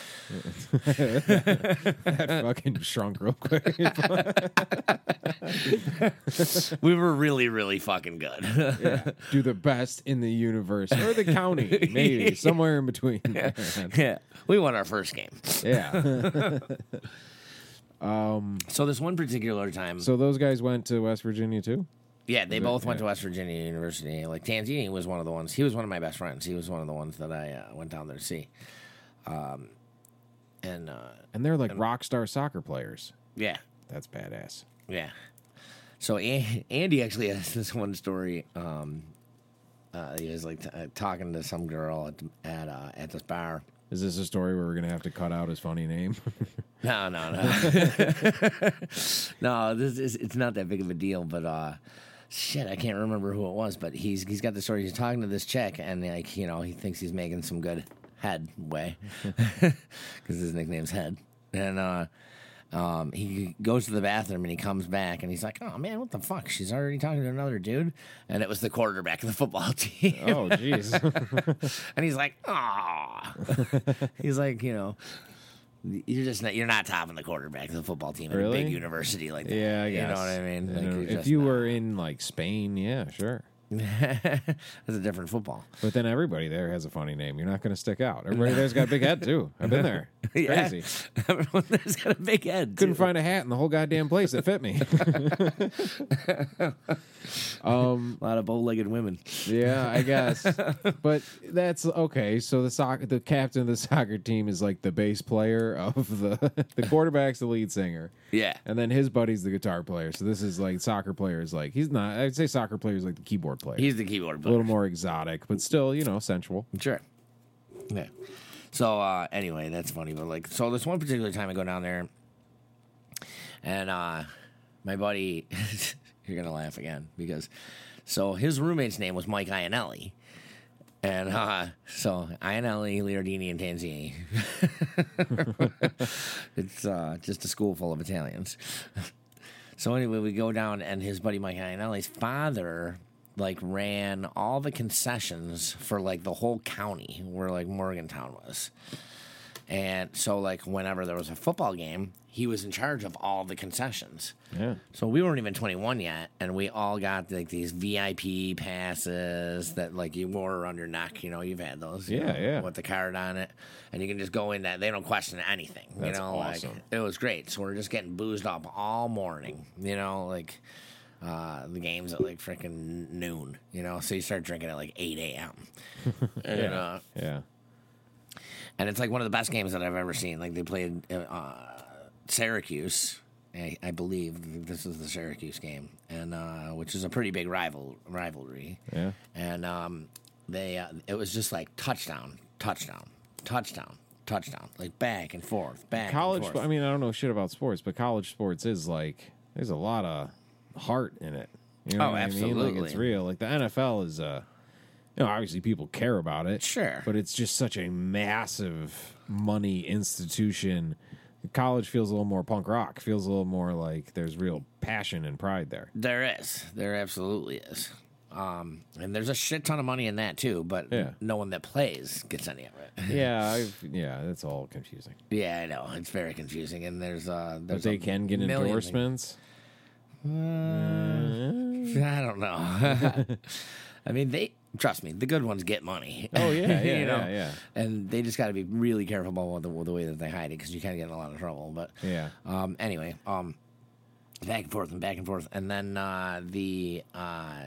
That fucking shrunk real quick. we were really, really fucking good. yeah. Do the best in the universe or the county, maybe somewhere in between. yeah, we won our first game. yeah. Um, so this one particular time, So those guys went to West Virginia too. Yeah, they both went to West Virginia University. Like Tanzini was one of the ones. He was one of my best friends. He was one of the ones that I uh, went down there to see. Um, and uh, And they're like rock star soccer players. yeah, That's badass. yeah. So An- Andy actually has this one story. Um, uh, he was like t- uh, talking to some girl at at, uh, at this bar. Is this a story where we're gonna have to cut out his funny name? No, no, no, no. This is it's not that big of a deal, but uh, shit, I can't remember who it was. But he's he's got the story. He's talking to this chick, and like you know, he thinks he's making some good Head way, because his nickname's Head, and uh, um, he goes to the bathroom and he comes back and he's like, "Oh man, what the fuck? She's already talking to another dude," and it was the quarterback of the football team. Oh, jeez. and he's like, "Ah," he's like, you know. You're just not, you're not topping the quarterback of the football team at a big university like that. yeah, I you know what I mean. Like, if you not. were in like Spain, yeah, sure. It's a different football. But then everybody there has a funny name. You're not going to stick out. Everybody there's got a big head too. I've been there. Yeah. Crazy. Everyone there's got a big head. Couldn't too. find a hat in the whole goddamn place that fit me. um, a lot of bow-legged women. yeah, I guess. But that's okay. So the soccer, the captain of the soccer team is like the bass player of the the quarterback's the lead singer. Yeah. And then his buddy's the guitar player. So this is like soccer player is like he's not. I'd say soccer player is like the keyboard player. He's the keyboard player. a little more exotic, but still, you know, sensual. Sure. Yeah. So uh, anyway, that's funny. But like, so this one particular time I go down there, and uh, my buddy, you're gonna laugh again because, so his roommate's name was Mike Iannelli. And uh, so Iannelli, Leardini, and Tanzini. it's uh, just a school full of Italians. So anyway, we go down, and his buddy Mike Iannelli's father like ran all the concessions for like the whole county where like Morgantown was. And so like whenever there was a football game, he was in charge of all the concessions. Yeah. So we weren't even 21 yet, and we all got like these VIP passes that like you wore around your neck. You know, you've had those. Yeah, know, yeah. With the card on it, and you can just go in that. They don't question anything. That's you know, awesome. like it was great. So we're just getting boozed up all morning. You know, like uh, the game's at like freaking noon. You know, so you start drinking at like 8 a.m. and, Yeah. uh, Yeah. and it's like one of the best games that I've ever seen. Like they played uh, Syracuse, I, I believe this is the Syracuse game, and uh, which is a pretty big rival rivalry. Yeah. And um, they uh, it was just like touchdown, touchdown, touchdown, touchdown, like back and forth, back. college And forth. i mean i don't know shit about sports but college sports is like there's a lot of heart in it you know Oh, what i mean like it's real like the nfl is uh you know obviously people care about it Sure. but it's just such a massive money institution college feels a little more punk rock feels a little more like there's real passion and pride there There is. There absolutely is. Um, and there's a shit ton of money in that too, but Yeah. no one that plays gets any of it. yeah I've, yeah that's all confusing yeah, I know. It's very confusing. And there's uh but they can get endorsements. things. Endorsements I don't know. I mean, they trust me. The good ones get money. Oh, yeah, yeah, you know? yeah, yeah. And they just got to be really careful about the, the way that they hide it because you kind of get in a lot of trouble. But Yeah. Um. Anyway. Um. Back and forth and back and forth, and then uh, the uh,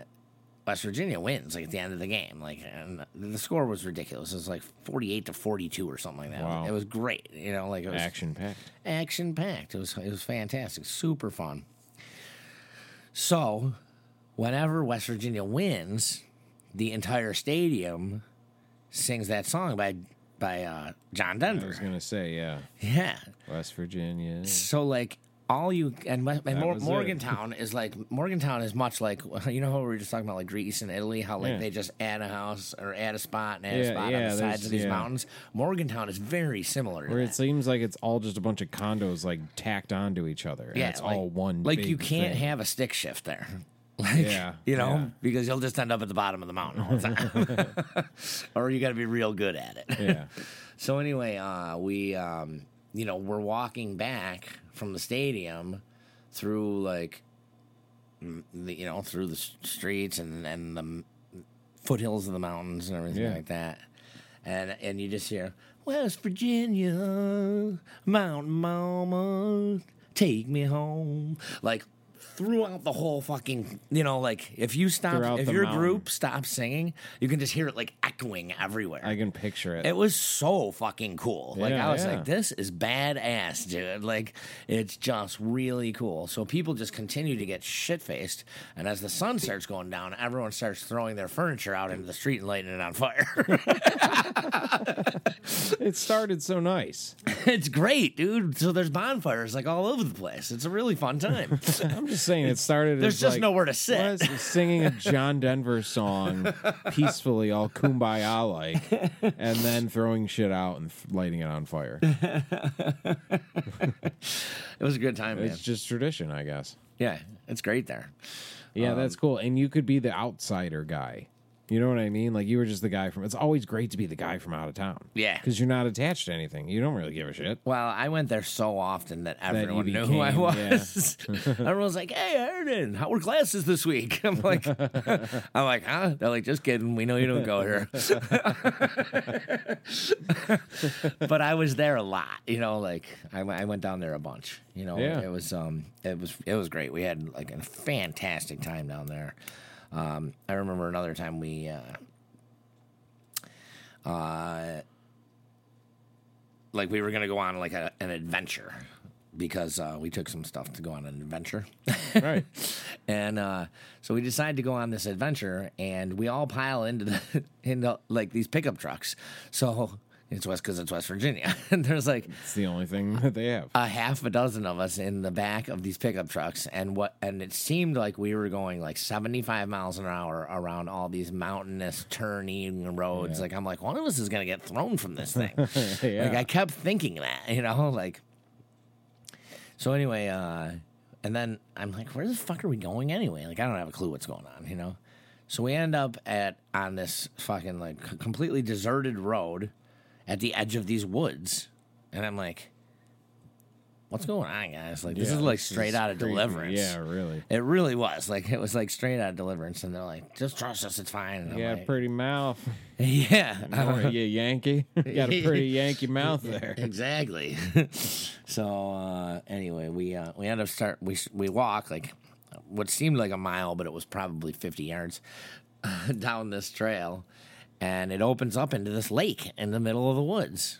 West Virginia wins like at the end of the game. Like, and the score was ridiculous. It was like forty-eight to forty-two or something like that. Wow. It was great. You know, like it was action packed action packed. It was it was fantastic, super fun. So, whenever West Virginia wins, the entire stadium sings that song by by uh, John i Denver. was gonna say yeah Yeah. west virginia So like all you and, West- and Mor- Morgantown is like Morgantown is much like you know how we were just talking about like Greece and Italy how like Yeah. they just add a house or add a spot and add a spot yeah, on the sides of these yeah. mountains. Morgantown is very similar to Where that. it seems like it's all just a bunch of condos like tacked onto each other. Yeah, it's like- all one. like you can't thing. have a stick shift there. Like, Yeah, you know, yeah. because you'll just end up at the bottom of the mountain all the time. or you got to be real good at it. Yeah, So anyway, uh, we, um, you know, we're walking back from the stadium through like, the, you know, through the streets and and the foothills of the mountains and everything Yeah. like that, and and you just hear West Virginia, Mountain Mama, take me home, like. Throughout the whole fucking, you know, like if you stop, Throughout if the your mountain. group stops singing, you can just hear it like echoing everywhere. I can picture it. It was so fucking cool. Like Yeah, I was yeah. like, this is badass, dude. Like it's just really cool. So people just continue to get shit faced, and as the sun starts going down, everyone starts throwing their furniture out into the street and lighting it on fire. it started so nice. it's great, dude. So there's bonfires like all over the place. It's a really fun time. I'm just saying it started. There's just like, nowhere to sit. was singing a John Denver song peacefully, all kumbaya like, and then throwing shit out and lighting it on fire. it was a good time, man. It's just tradition, I guess. Yeah, it's great there. Yeah, Um, that's cool. And you could be the outsider guy. You know what I mean? Like you were just the guy from. It's always great to be the guy from out of town. Yeah. because you're not attached to anything. You don't really give a shit. Well, I went there so often that everyone knew who I was. everyone was like, "Hey, Aaron, how were classes this week?" I'm like, "I'm like, huh?" They're like, "Just kidding. We know you don't go here." but I was there a lot. You know, like I, went- I went down there a bunch. You know, Yeah. it was um, it was it was great. We had like a fantastic time down there. Um, I remember another time we. Uh, uh, like we were gonna go on like a, an adventure because uh, we took some stuff to go on an adventure, Right. and uh, so we decided to go on this adventure, and we all pile into the into like these pickup trucks. So it's West because it's West Virginia, and there's like It's the only thing that they have. a half a dozen of us in the back of these pickup trucks and what and it seemed like we were going like 75 miles an hour around all these mountainous turning roads. Like i'm like one of us is going to get thrown from this thing. Yeah. like i kept thinking that you know like so anyway uh and then i'm like where the fuck are we going anyway? Like i don't have a clue what's going on you know? So we end up at on this fucking like completely deserted road at the edge of these woods and i'm like what's going on guys like this Yeah, is like straight out of creepy. deliverance Yeah, really. it really was like it was like straight out of deliverance and they're like just trust us it's fine and I'm You got a like, pretty mouth. yeah Oh, you Yankee. You got a pretty Yankee mouth there. exactly. so uh, anyway, we uh, we end up start we we walk like what seemed like a mile, but it was probably fifty yards down this trail, and it opens up into this lake in the middle of the woods.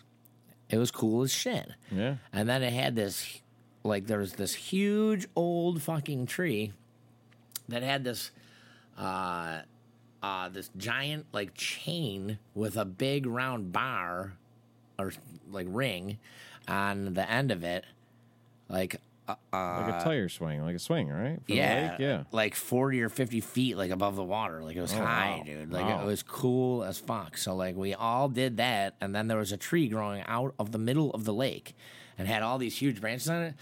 It was cool as shit. Yeah. And then it had this, like, there was this huge old fucking tree that had this, uh, uh, this giant like chain with a big round bar or like ring on the end of it, like, uh, Like a tire swing, like a swing, right? For yeah? Yeah. like forty or fifty feet, like above the water. Like it was Oh, high, wow. dude. Like Wow. it was cool as fuck. So like we all did that, and then there was a tree growing out of the middle of the lake, and had all these huge branches on it.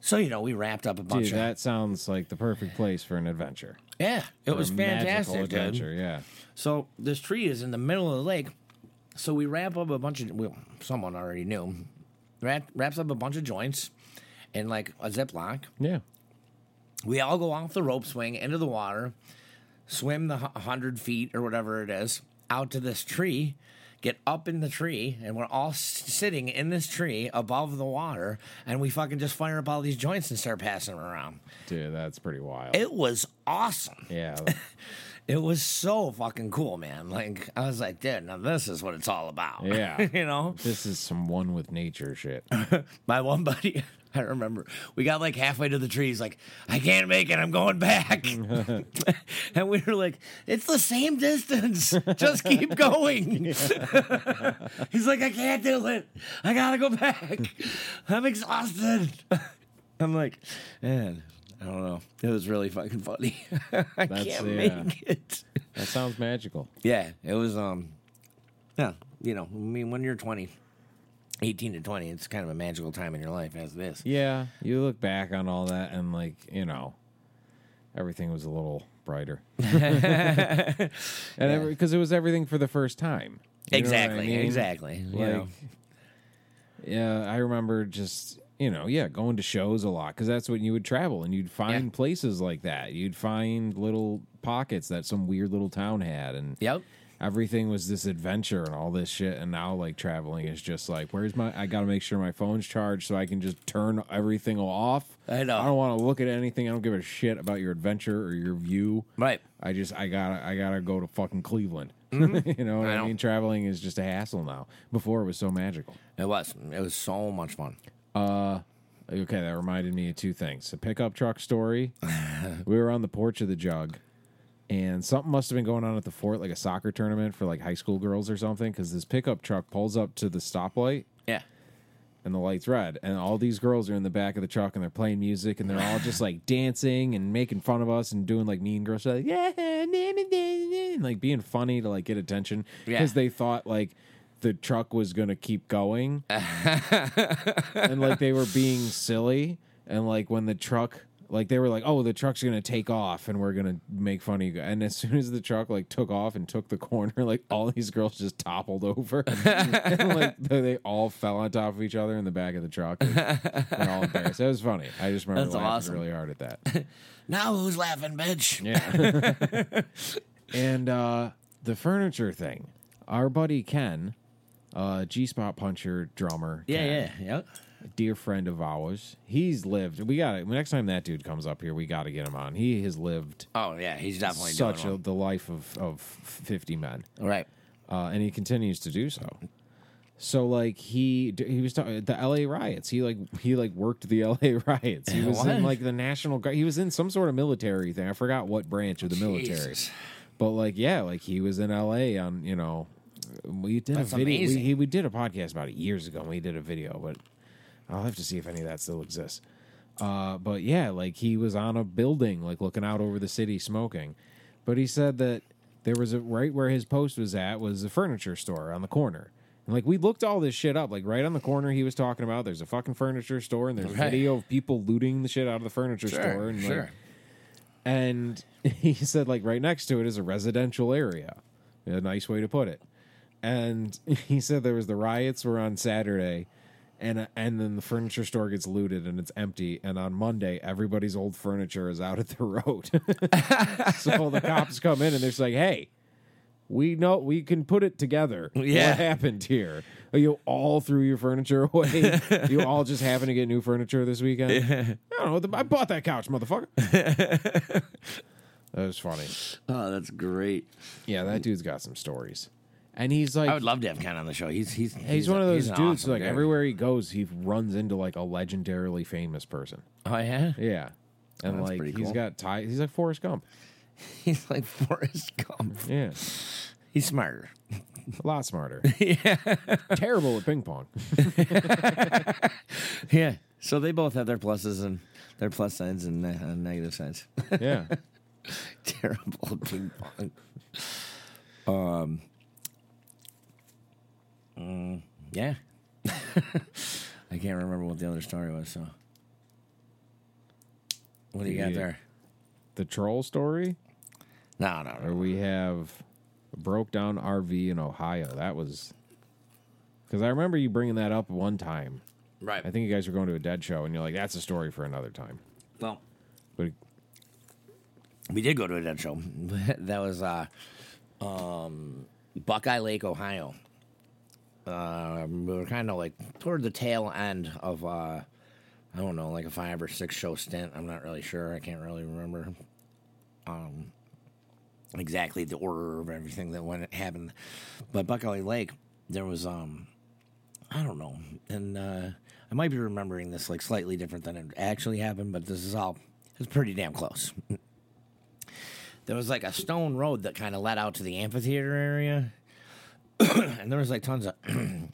So you know, we wrapped up a bunch Dude, of that sounds like the perfect place for an adventure. yeah. It was fantastic, dude. adventure. Yeah. So this tree is in the middle of the lake. So we wrap up a bunch of well, someone already knew. Wrap, wraps up a bunch of joints in like a ziploc. Yeah. We all go off the rope swing into the water, swim the hundred feet or whatever it is out to this tree, get up in the tree, and we're all s- sitting in this tree above the water, and we fucking just fire up all these joints and start passing them around. Dude, that's pretty wild. It was awesome. yeah. It was so fucking cool, man. Like I was like, dude, now this is what it's all about. Yeah. you know. this is some one with nature shit. My one buddy, I remember, we got like halfway to the trees, like, I can't make it. I'm going back. and we were like, it's the same distance. Just keep going. He's like, I can't do it. I got to go back. I'm exhausted. I'm like, man, I don't know. It was really fucking funny. I That's- can't yeah. make it. That sounds magical. Yeah, it was um yeah, you know, I mean when you're 20, 18 to 20, it's kind of a magical time in your life as it is. Yeah. You look back on all that and like, you know, everything was a little brighter. and because it was everything for the first time. You know I exactly, mean? exactly. You know. yeah, I remember just you know, yeah, going to shows a lot because that's when you would travel and you'd find Yeah. places like that. You'd find little pockets that some weird little town had, and Yep. Everything was this adventure and all this shit. And now, like traveling is just like, where's my? I got to make sure my phone's charged so I can just turn everything off. I know. I don't want to look at anything. I don't give a shit about your adventure or your view. Right. I just I gotta I gotta go to fucking Cleveland. you know what I I, know. mean? Traveling is just a hassle now. Before it was so magical. It was. It was so much fun. Uh okay, that reminded me of two things. A pickup truck story. we were on the porch of the jug, and something must have been going on at the fort, like a soccer tournament for like high school girls or something. Because this pickup truck pulls up to the stoplight, Yeah. and the light's red, and all these girls are in the back of the truck and they're playing music and they're all just like dancing and making fun of us and doing like mean girls like yeah, nah, nah, nah, nah," and like being funny to like get attention Yeah. because they thought like the truck was gonna keep going and like they were being silly and like when the truck like they were like oh the truck's gonna take off and we're gonna make fun of you guys. and as soon as the truck like took off and took the corner like all these girls just toppled over and like they they all fell on top of each other in the back of the truck Like, they're all embarrassed it was funny i just remember That's laughing awesome. really hard at that Now who's laughing, bitch? yeah and uh the furniture thing our buddy ken uh g-spot puncher drummer Yeah, Ken, yeah, yep. Dear friend of ours. He's lived. We got it. Next time that dude comes up here, we got to get him on. He has lived Oh yeah, he's definitely such a, doing the life of of fifty men, right. uh, and he continues to do so. So like he he was talking the L.A. riots. He like he like worked the L.A. riots. He was in like the national. Guard. He was in some sort of military thing. I forgot what branch of the military. Jesus. But like yeah, like he was in L.A. on you know. We did That's a video. We, he, we did a podcast about it years ago. and We did a video, but I'll have to see if any of that still exists. Uh, but yeah, like he was on a building, like looking out over the city, smoking. But he said that there was a right where his post was at was a furniture store on the corner. And like we looked all this shit up, like right on the corner he was talking about. There's a fucking furniture store, and there's Right. video of people looting the shit out of the furniture store. And sure. like, and he said like right next to it is a residential area a nice way to put it and he said there was the riots were on saturday and and then the furniture store gets looted and it's empty and on monday everybody's old furniture is out at the road so the cops come in and they're just like hey we know we can put it together. Yeah. What happened here? You all threw your furniture away? you all just happened to get new furniture this weekend? I don't know. I bought that couch, motherfucker. that was funny. Oh, that's great. Yeah, that dude's got some stories. And he's like I would love to have Ken on the show. He's he's he's, one of those an dudes awesome like guy. everywhere he goes, he runs into like a legendarily famous person. Oh yeah, Yeah. And that's like pretty he's cool. got ties. He's like Forrest Gump. he's like Forrest Gump. Yeah. He's smarter. A lot smarter. yeah, Terrible at ping pong. Yeah. So they both have their pluses and their plus sides and uh, negative sides. Yeah. Terrible at ping pong. Um. Mm, yeah. I can't remember what the other story was. So. What do you got there? The troll story? No, no, Or no. we have a broke down RV in Ohio. That was because I remember you bringing that up one time. Right. I think you guys were going to a dead show, and you're like, "That's a story for another time." Well, But we did go to a dead show. that was uh, um, Buckeye Lake, Ohio. We were kind of like toward the tail end of uh, I don't know, like a five or six show stint. I'm not really sure. I can't really remember um, exactly the order of everything that went happened. But Buckeye Lake, there was um, I don't know, and uh, I might be remembering this like slightly different than it actually happened, but this is all it's pretty damn close. there was like a stone road that kind of led out to the amphitheater area, and there was like tons of, you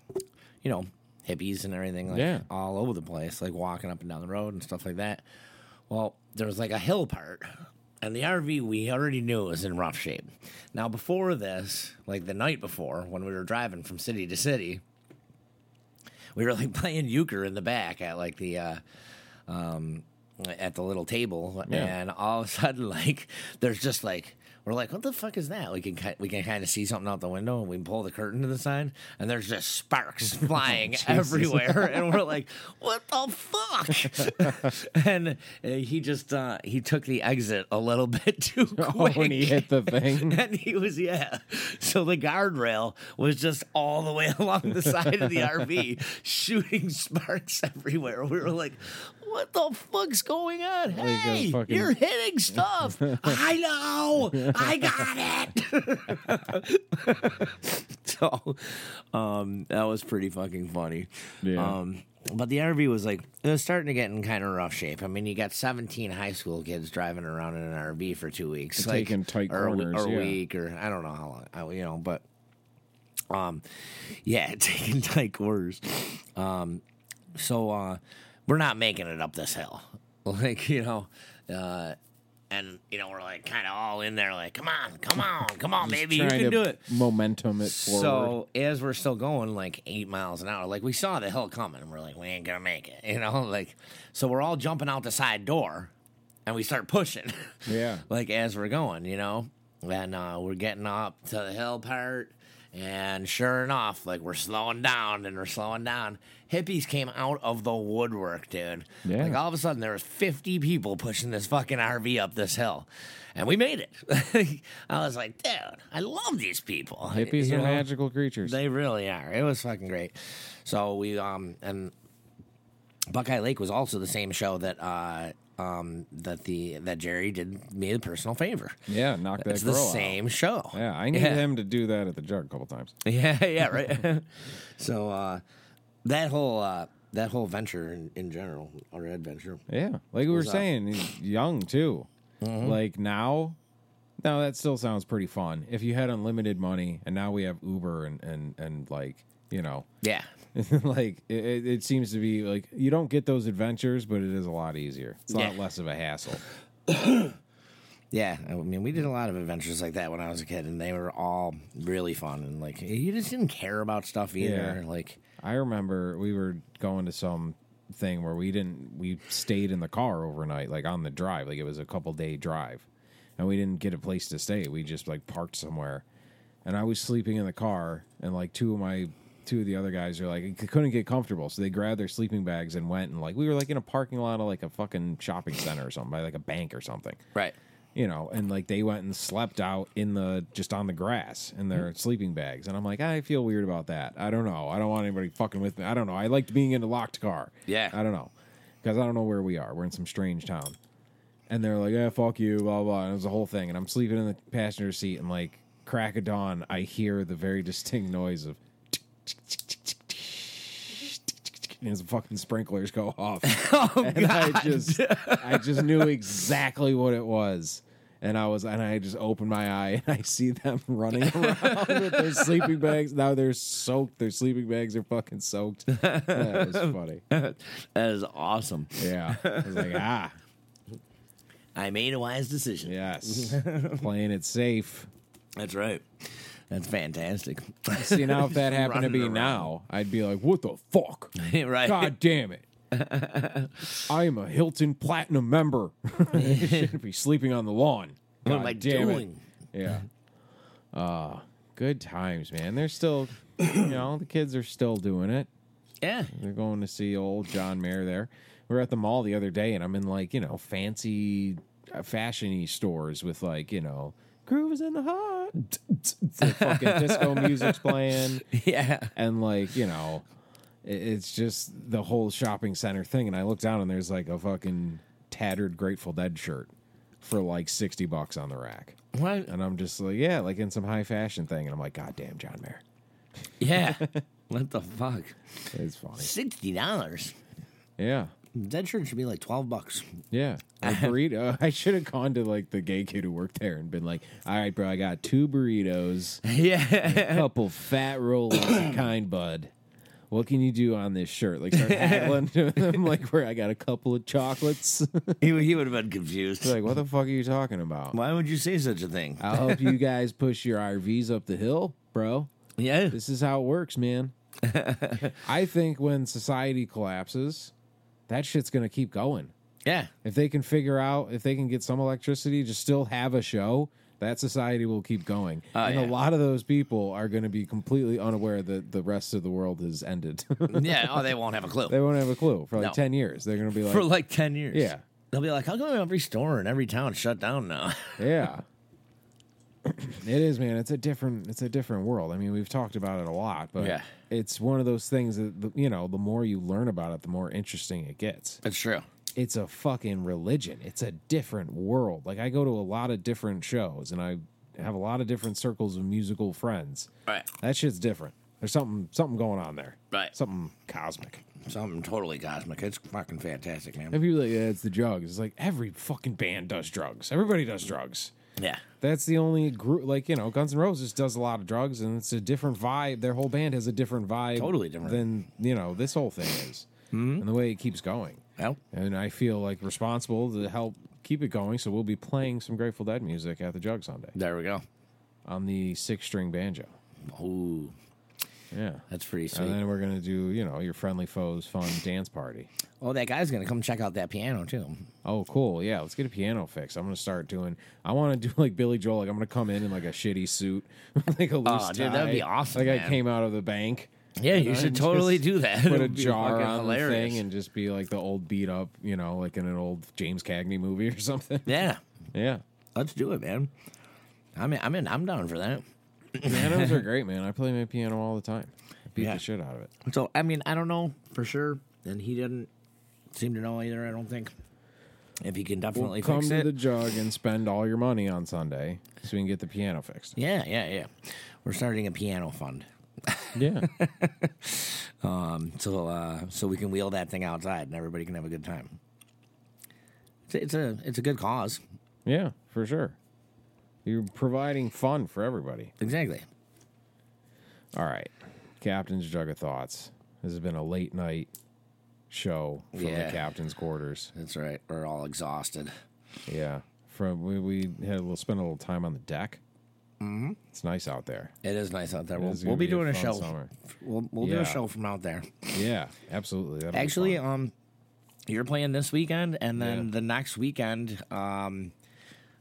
know, hippies and everything like Yeah. all over the place, like walking up and down the road and stuff like that. Well, there was like a hill part, and the RV we already knew was in rough shape. Now, before this, like the night before, when we were driving from city to city, we were like playing euchre in the back at like the uh um at the little table Yeah. and all of a sudden like there's just like we're like what the fuck is that? We can ki- we can kind of see something out the window and we pull the curtain to the side and there's just sparks flying everywhere. And we're like what the fuck? And uh, he just uh he took the exit a little bit too oh, quick. when he hit the thing, and he was yeah. So the guardrail was just all the way along the side of the RV, shooting sparks everywhere. We were like, "What the fuck's going on? Hey, fucking- you're hitting stuff. I know. I got it." so, um, that was pretty fucking funny. Yeah. Um, but the RV was like it was starting to get in kind of rough shape. I mean, you got 17 high school kids driving around in an RV for two weeks, like, Taking tight or corners, or a yeah. week, or I don't know how long, you know, but um, yeah, taking tight corners. Um, So uh, we're not making it up this hill, like you know, uh, and you know we're like kind of all in there, like come on, come on, come on, baby, you can do it. Momentum it forward. So as we're still going like eight miles an hour, like we saw the hill coming, and we're like, we ain't gonna make it, you know, like so we're all jumping out the side door, and we start pushing, Yeah. like as we're going, you know, and uh, we're getting up to the hill part, and sure enough, like we're slowing down and we're slowing down. Hippies came out of the woodwork, dude. Yeah. Like all of a sudden, there was fifty people pushing this fucking RV up this hill. And we made it. I was like, dude, I love these people. Hippies You are know? magical creatures. They really are. It was fucking great. So we um and Buckeye Lake was also the same show that uh um that the that Jerry did me the personal favor. yeah, knock that It's the girl out. same show. Yeah, I need Yeah. him to do that at the jug a couple times. Yeah, yeah, right. so uh that whole uh that whole venture in, in general, our adventure. Yeah, like we were saying, he's young too. Mm-hmm. Like now, now that still sounds pretty fun. If you had unlimited money, and now we have Uber and and and like you know, Yeah. like it, it it seems to be like you don't get those adventures, but it is a lot easier. It's a lot less of a hassle. Yeah, I mean, we did a lot of adventures like that when I was a kid, and they were all really fun. And like, you just didn't care about stuff either. Yeah. Like, I remember we were going to some thing where we didn't we stayed in the car overnight, like on the drive, like it was a couple day drive, and we didn't get a place to stay. We just like parked somewhere, and I was sleeping in the car, and like two of my two of the other guys are like couldn't get comfortable, so they grabbed their sleeping bags and went and like we were like in a parking lot of like a fucking shopping center or something, by like a bank or something right. you know, and like they went and slept out in the just on the grass in their Mm-hmm. sleeping bags, and I'm like, I feel weird about that. I don't know. I don't want anybody fucking with me. I don't know. I liked being in a locked car. Yeah. I don't know because I don't know where we are. We're in some strange town, and they're like, yeah, fuck you, blah blah. And it was a whole thing, and I'm sleeping in the passenger seat, and like crack of dawn, I hear the very distinct noise of. And his fucking sprinklers go off and I just I just knew exactly what it was. And I was and I just opened my eye and I see them running around with their sleeping bags. Now they're soaked. Their sleeping bags are fucking soaked. That was funny. That is awesome. Yeah. I was like, ah, I made a wise decision. yes. Playing it safe. That's right. That's fantastic. See now if that happened to me around. now, I'd be like, what the fuck? right. God damn it. I am a Hilton Platinum member. I shouldn't be sleeping on the lawn. what am I damn it. doing? Yeah. Uh good times, man. They're still you know, the kids are still doing it. Yeah. They're going to see old John Mayer there. We were at the mall the other day and I'm in like, you know, fancy uh, fashiony stores with like, you know, grooves in the heart. the fucking disco music's playing Yeah. and like, you know, it's just the whole shopping center thing and I look down and there's like a fucking tattered Grateful Dead shirt for like 60 bucks on the rack. What? And I'm just like, yeah, like in some high fashion thing. And I'm like, God damn, John Mayer. Yeah. what the fuck? It's funny. Sixty dollars. Yeah. That shirt should be like twelve bucks. Yeah. A burrito. I should have gone to like the gay kid who worked there and been like, all right, bro, I got two burritos, yeah. a couple fat rolls of kind bud. What can you do on this shirt? Like start haggling to them, like where I got a couple of chocolates. he, would- he would have been confused. like, what the fuck are you talking about? Why would you say such a thing? I'll help you guys push your RVs up the hill, bro. yeah. This is how it works, man. I think when society collapses, that shit's gonna keep going. Yeah. If they can figure out, if they can get some electricity, just still have a show, that society will keep going. Oh, and yeah. a lot of those people are going to be completely unaware that the rest of the world has ended. Yeah. Oh, they won't have a clue. they won't have a clue for like No. 10 years. They're going to be like, For like ten years. Yeah. They'll be like, how come every store in every town shut down now? yeah. It is, man. It's a different, it's a different world. I mean, we've talked about it a lot, but Yeah. it's one of those things that, you know, the more you learn about it, the more interesting it gets. That's true. it's a fucking religion. It's a different world. Like I go to a lot of different shows and I have a lot of different circles of musical friends. Right. That shit's different. There's something something going on there. Right. Something cosmic. Something totally cosmic. It's fucking fantastic, man. If you like, yeah, it's the drugs. It's like every fucking band does drugs. Everybody does drugs. Yeah. That's the only group. Like you know, Guns N' Roses does a lot of drugs, and it's a different vibe. Their whole band has a different vibe, Totally different. than you know this whole thing is. Mm-hmm. and the way it keeps going. Well, And I feel like responsible to help keep it going. So we'll be playing some Grateful Dead music at the Jug Sunday there we go. on the six string banjo. Ooh, Yeah. that's pretty sweet. And then we're gonna do, you know, your friendly foes fun dance party. oh, that guy's gonna come check out that piano too. Oh, cool. Yeah, let's get a piano fix. I'm gonna start doing. I want to do like Billy Joel. Like I'm gonna come in in like a shitty suit, like a loose Oh, dude, that'd be awesome, Like I came out of the bank. Yeah, you should totally do that. Put a jar on hilarious. the thing and just be like the old beat up, you know, like in an old James Cagney movie or something. Yeah, Yeah, let's do it, man. I'm in, I'm in, I'm down for that. Pianos are great, man. I play my piano all the time. Beat Yeah. the shit out of it. So I mean, I don't know for sure, and he didn't seem to know either. I don't think. If he can definitely Come fix to it, the jug and spend all your money on Sunday so we can get the piano fixed. yeah, yeah, yeah. We're starting a piano fund, Yeah, so uh, so we can wheel that thing outside and everybody can have a good time. It's a, it's a it's a good cause. yeah, for sure. You're providing fun for everybody. Exactly. All right, Captain's Jug of Thoughts. This has been a late night show from Yeah. the captain's quarters. That's right. We're all exhausted. Yeah, from we, we had a little spent a little time on the deck. Mm-hmm. It's nice out there. It is nice out there. We'll, we'll be be doing a, fun show. summer. We'll we'll do a show from out there. Yeah, absolutely. That'll Actually, um, you're playing this weekend, and then Yeah. the next weekend, um,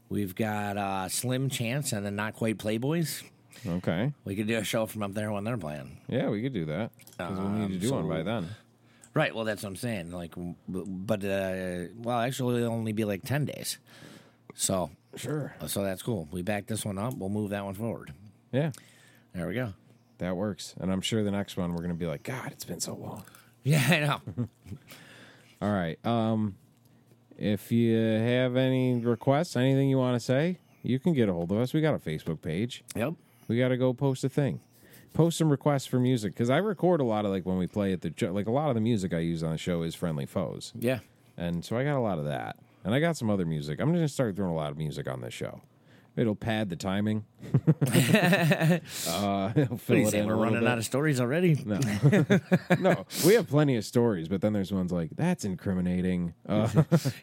we've got uh, Slim Chance and the Not Quite Playboys. okay. We could do a show from up there when they're playing. Yeah, we could do that because we'll need to Um, do one by then. Right. Well, that's what I'm saying. Like, but uh, well, actually, it'll only be like ten days. So, Sure. so that's cool. We back this one up. We'll move that one forward. Yeah, There we go. that works. And I'm sure the next one we're gonna be like, God, it's been so long. Yeah, I know. All right. Um, if you have any requests, anything you want to say, you can get a hold of us. We got a Facebook page. yep. We got to go post a thing. Post some requests for music because I record a lot of like when we play at the jo- like a lot of the music I use on the show is friendly foes, Yeah. and so I got a lot of that, and I got some other music. I'm just gonna start throwing a lot of music on this show. It'll pad the timing. uh, it'll What do you it say? We're running bit. out of stories already. No, no, we have plenty of stories, but then there's ones like that's incriminating. Uh,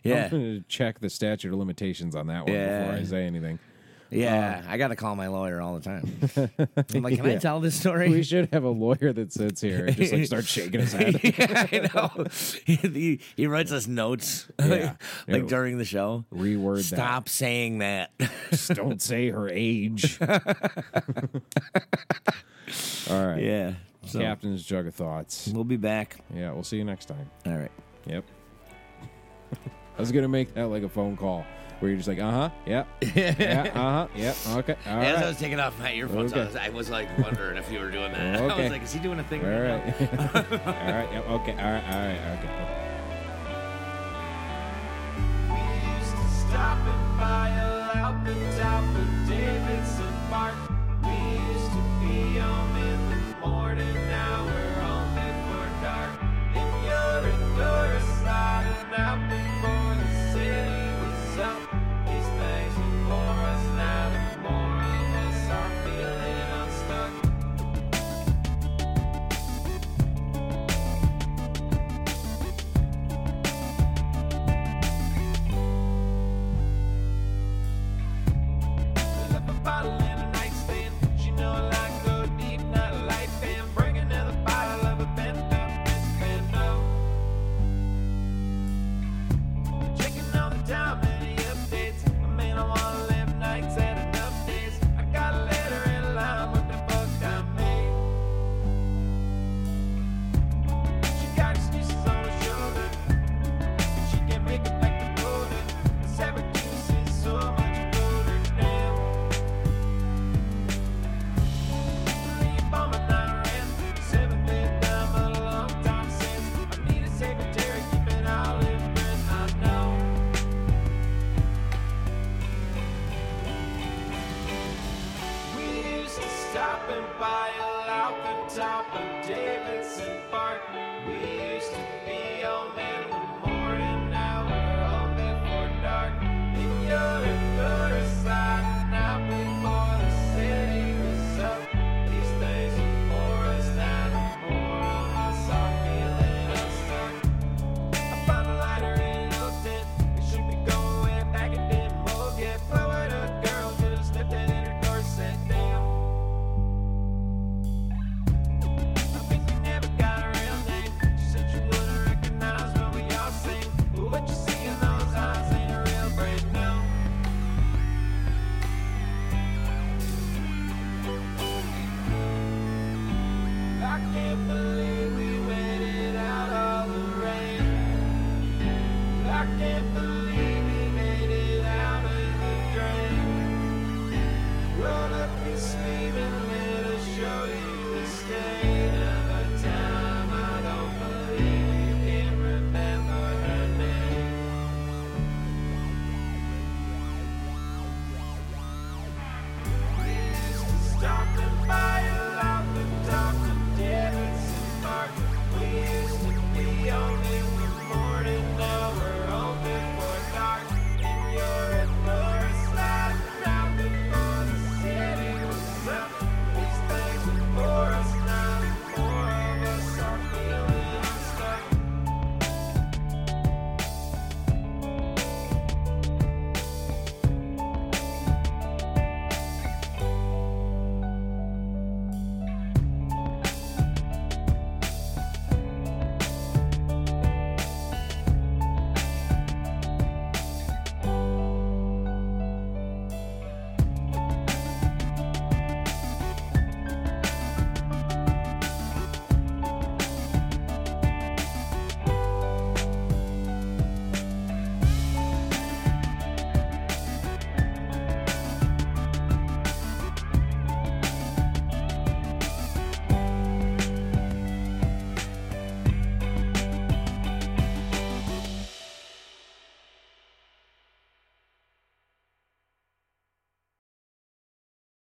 Yeah. Check the statute of limitations on that one Yeah. before I say anything. Yeah, oh, I got to call my lawyer all the time. I'm like, can I Yeah. tell this story? We should have a lawyer that sits here and just like starts shaking his head. yeah, I know. he, he writes us notes Yeah. like during the show. Reword that. Stop saying that. Just don't say her age. All right. yeah. So Captain's jug of thoughts. we'll be back. Yeah, we'll see you next time. All right. Yep. I was gonna make that like a phone call where you're just like, uh huh, yeah, yeah, uh huh, yeah, okay, all As I was taking off my earphones, I, was, I was like wondering if you were doing that. I Okay. was like, is he doing a thing all right, right, now? all right, yep, okay, all right, all right, okay.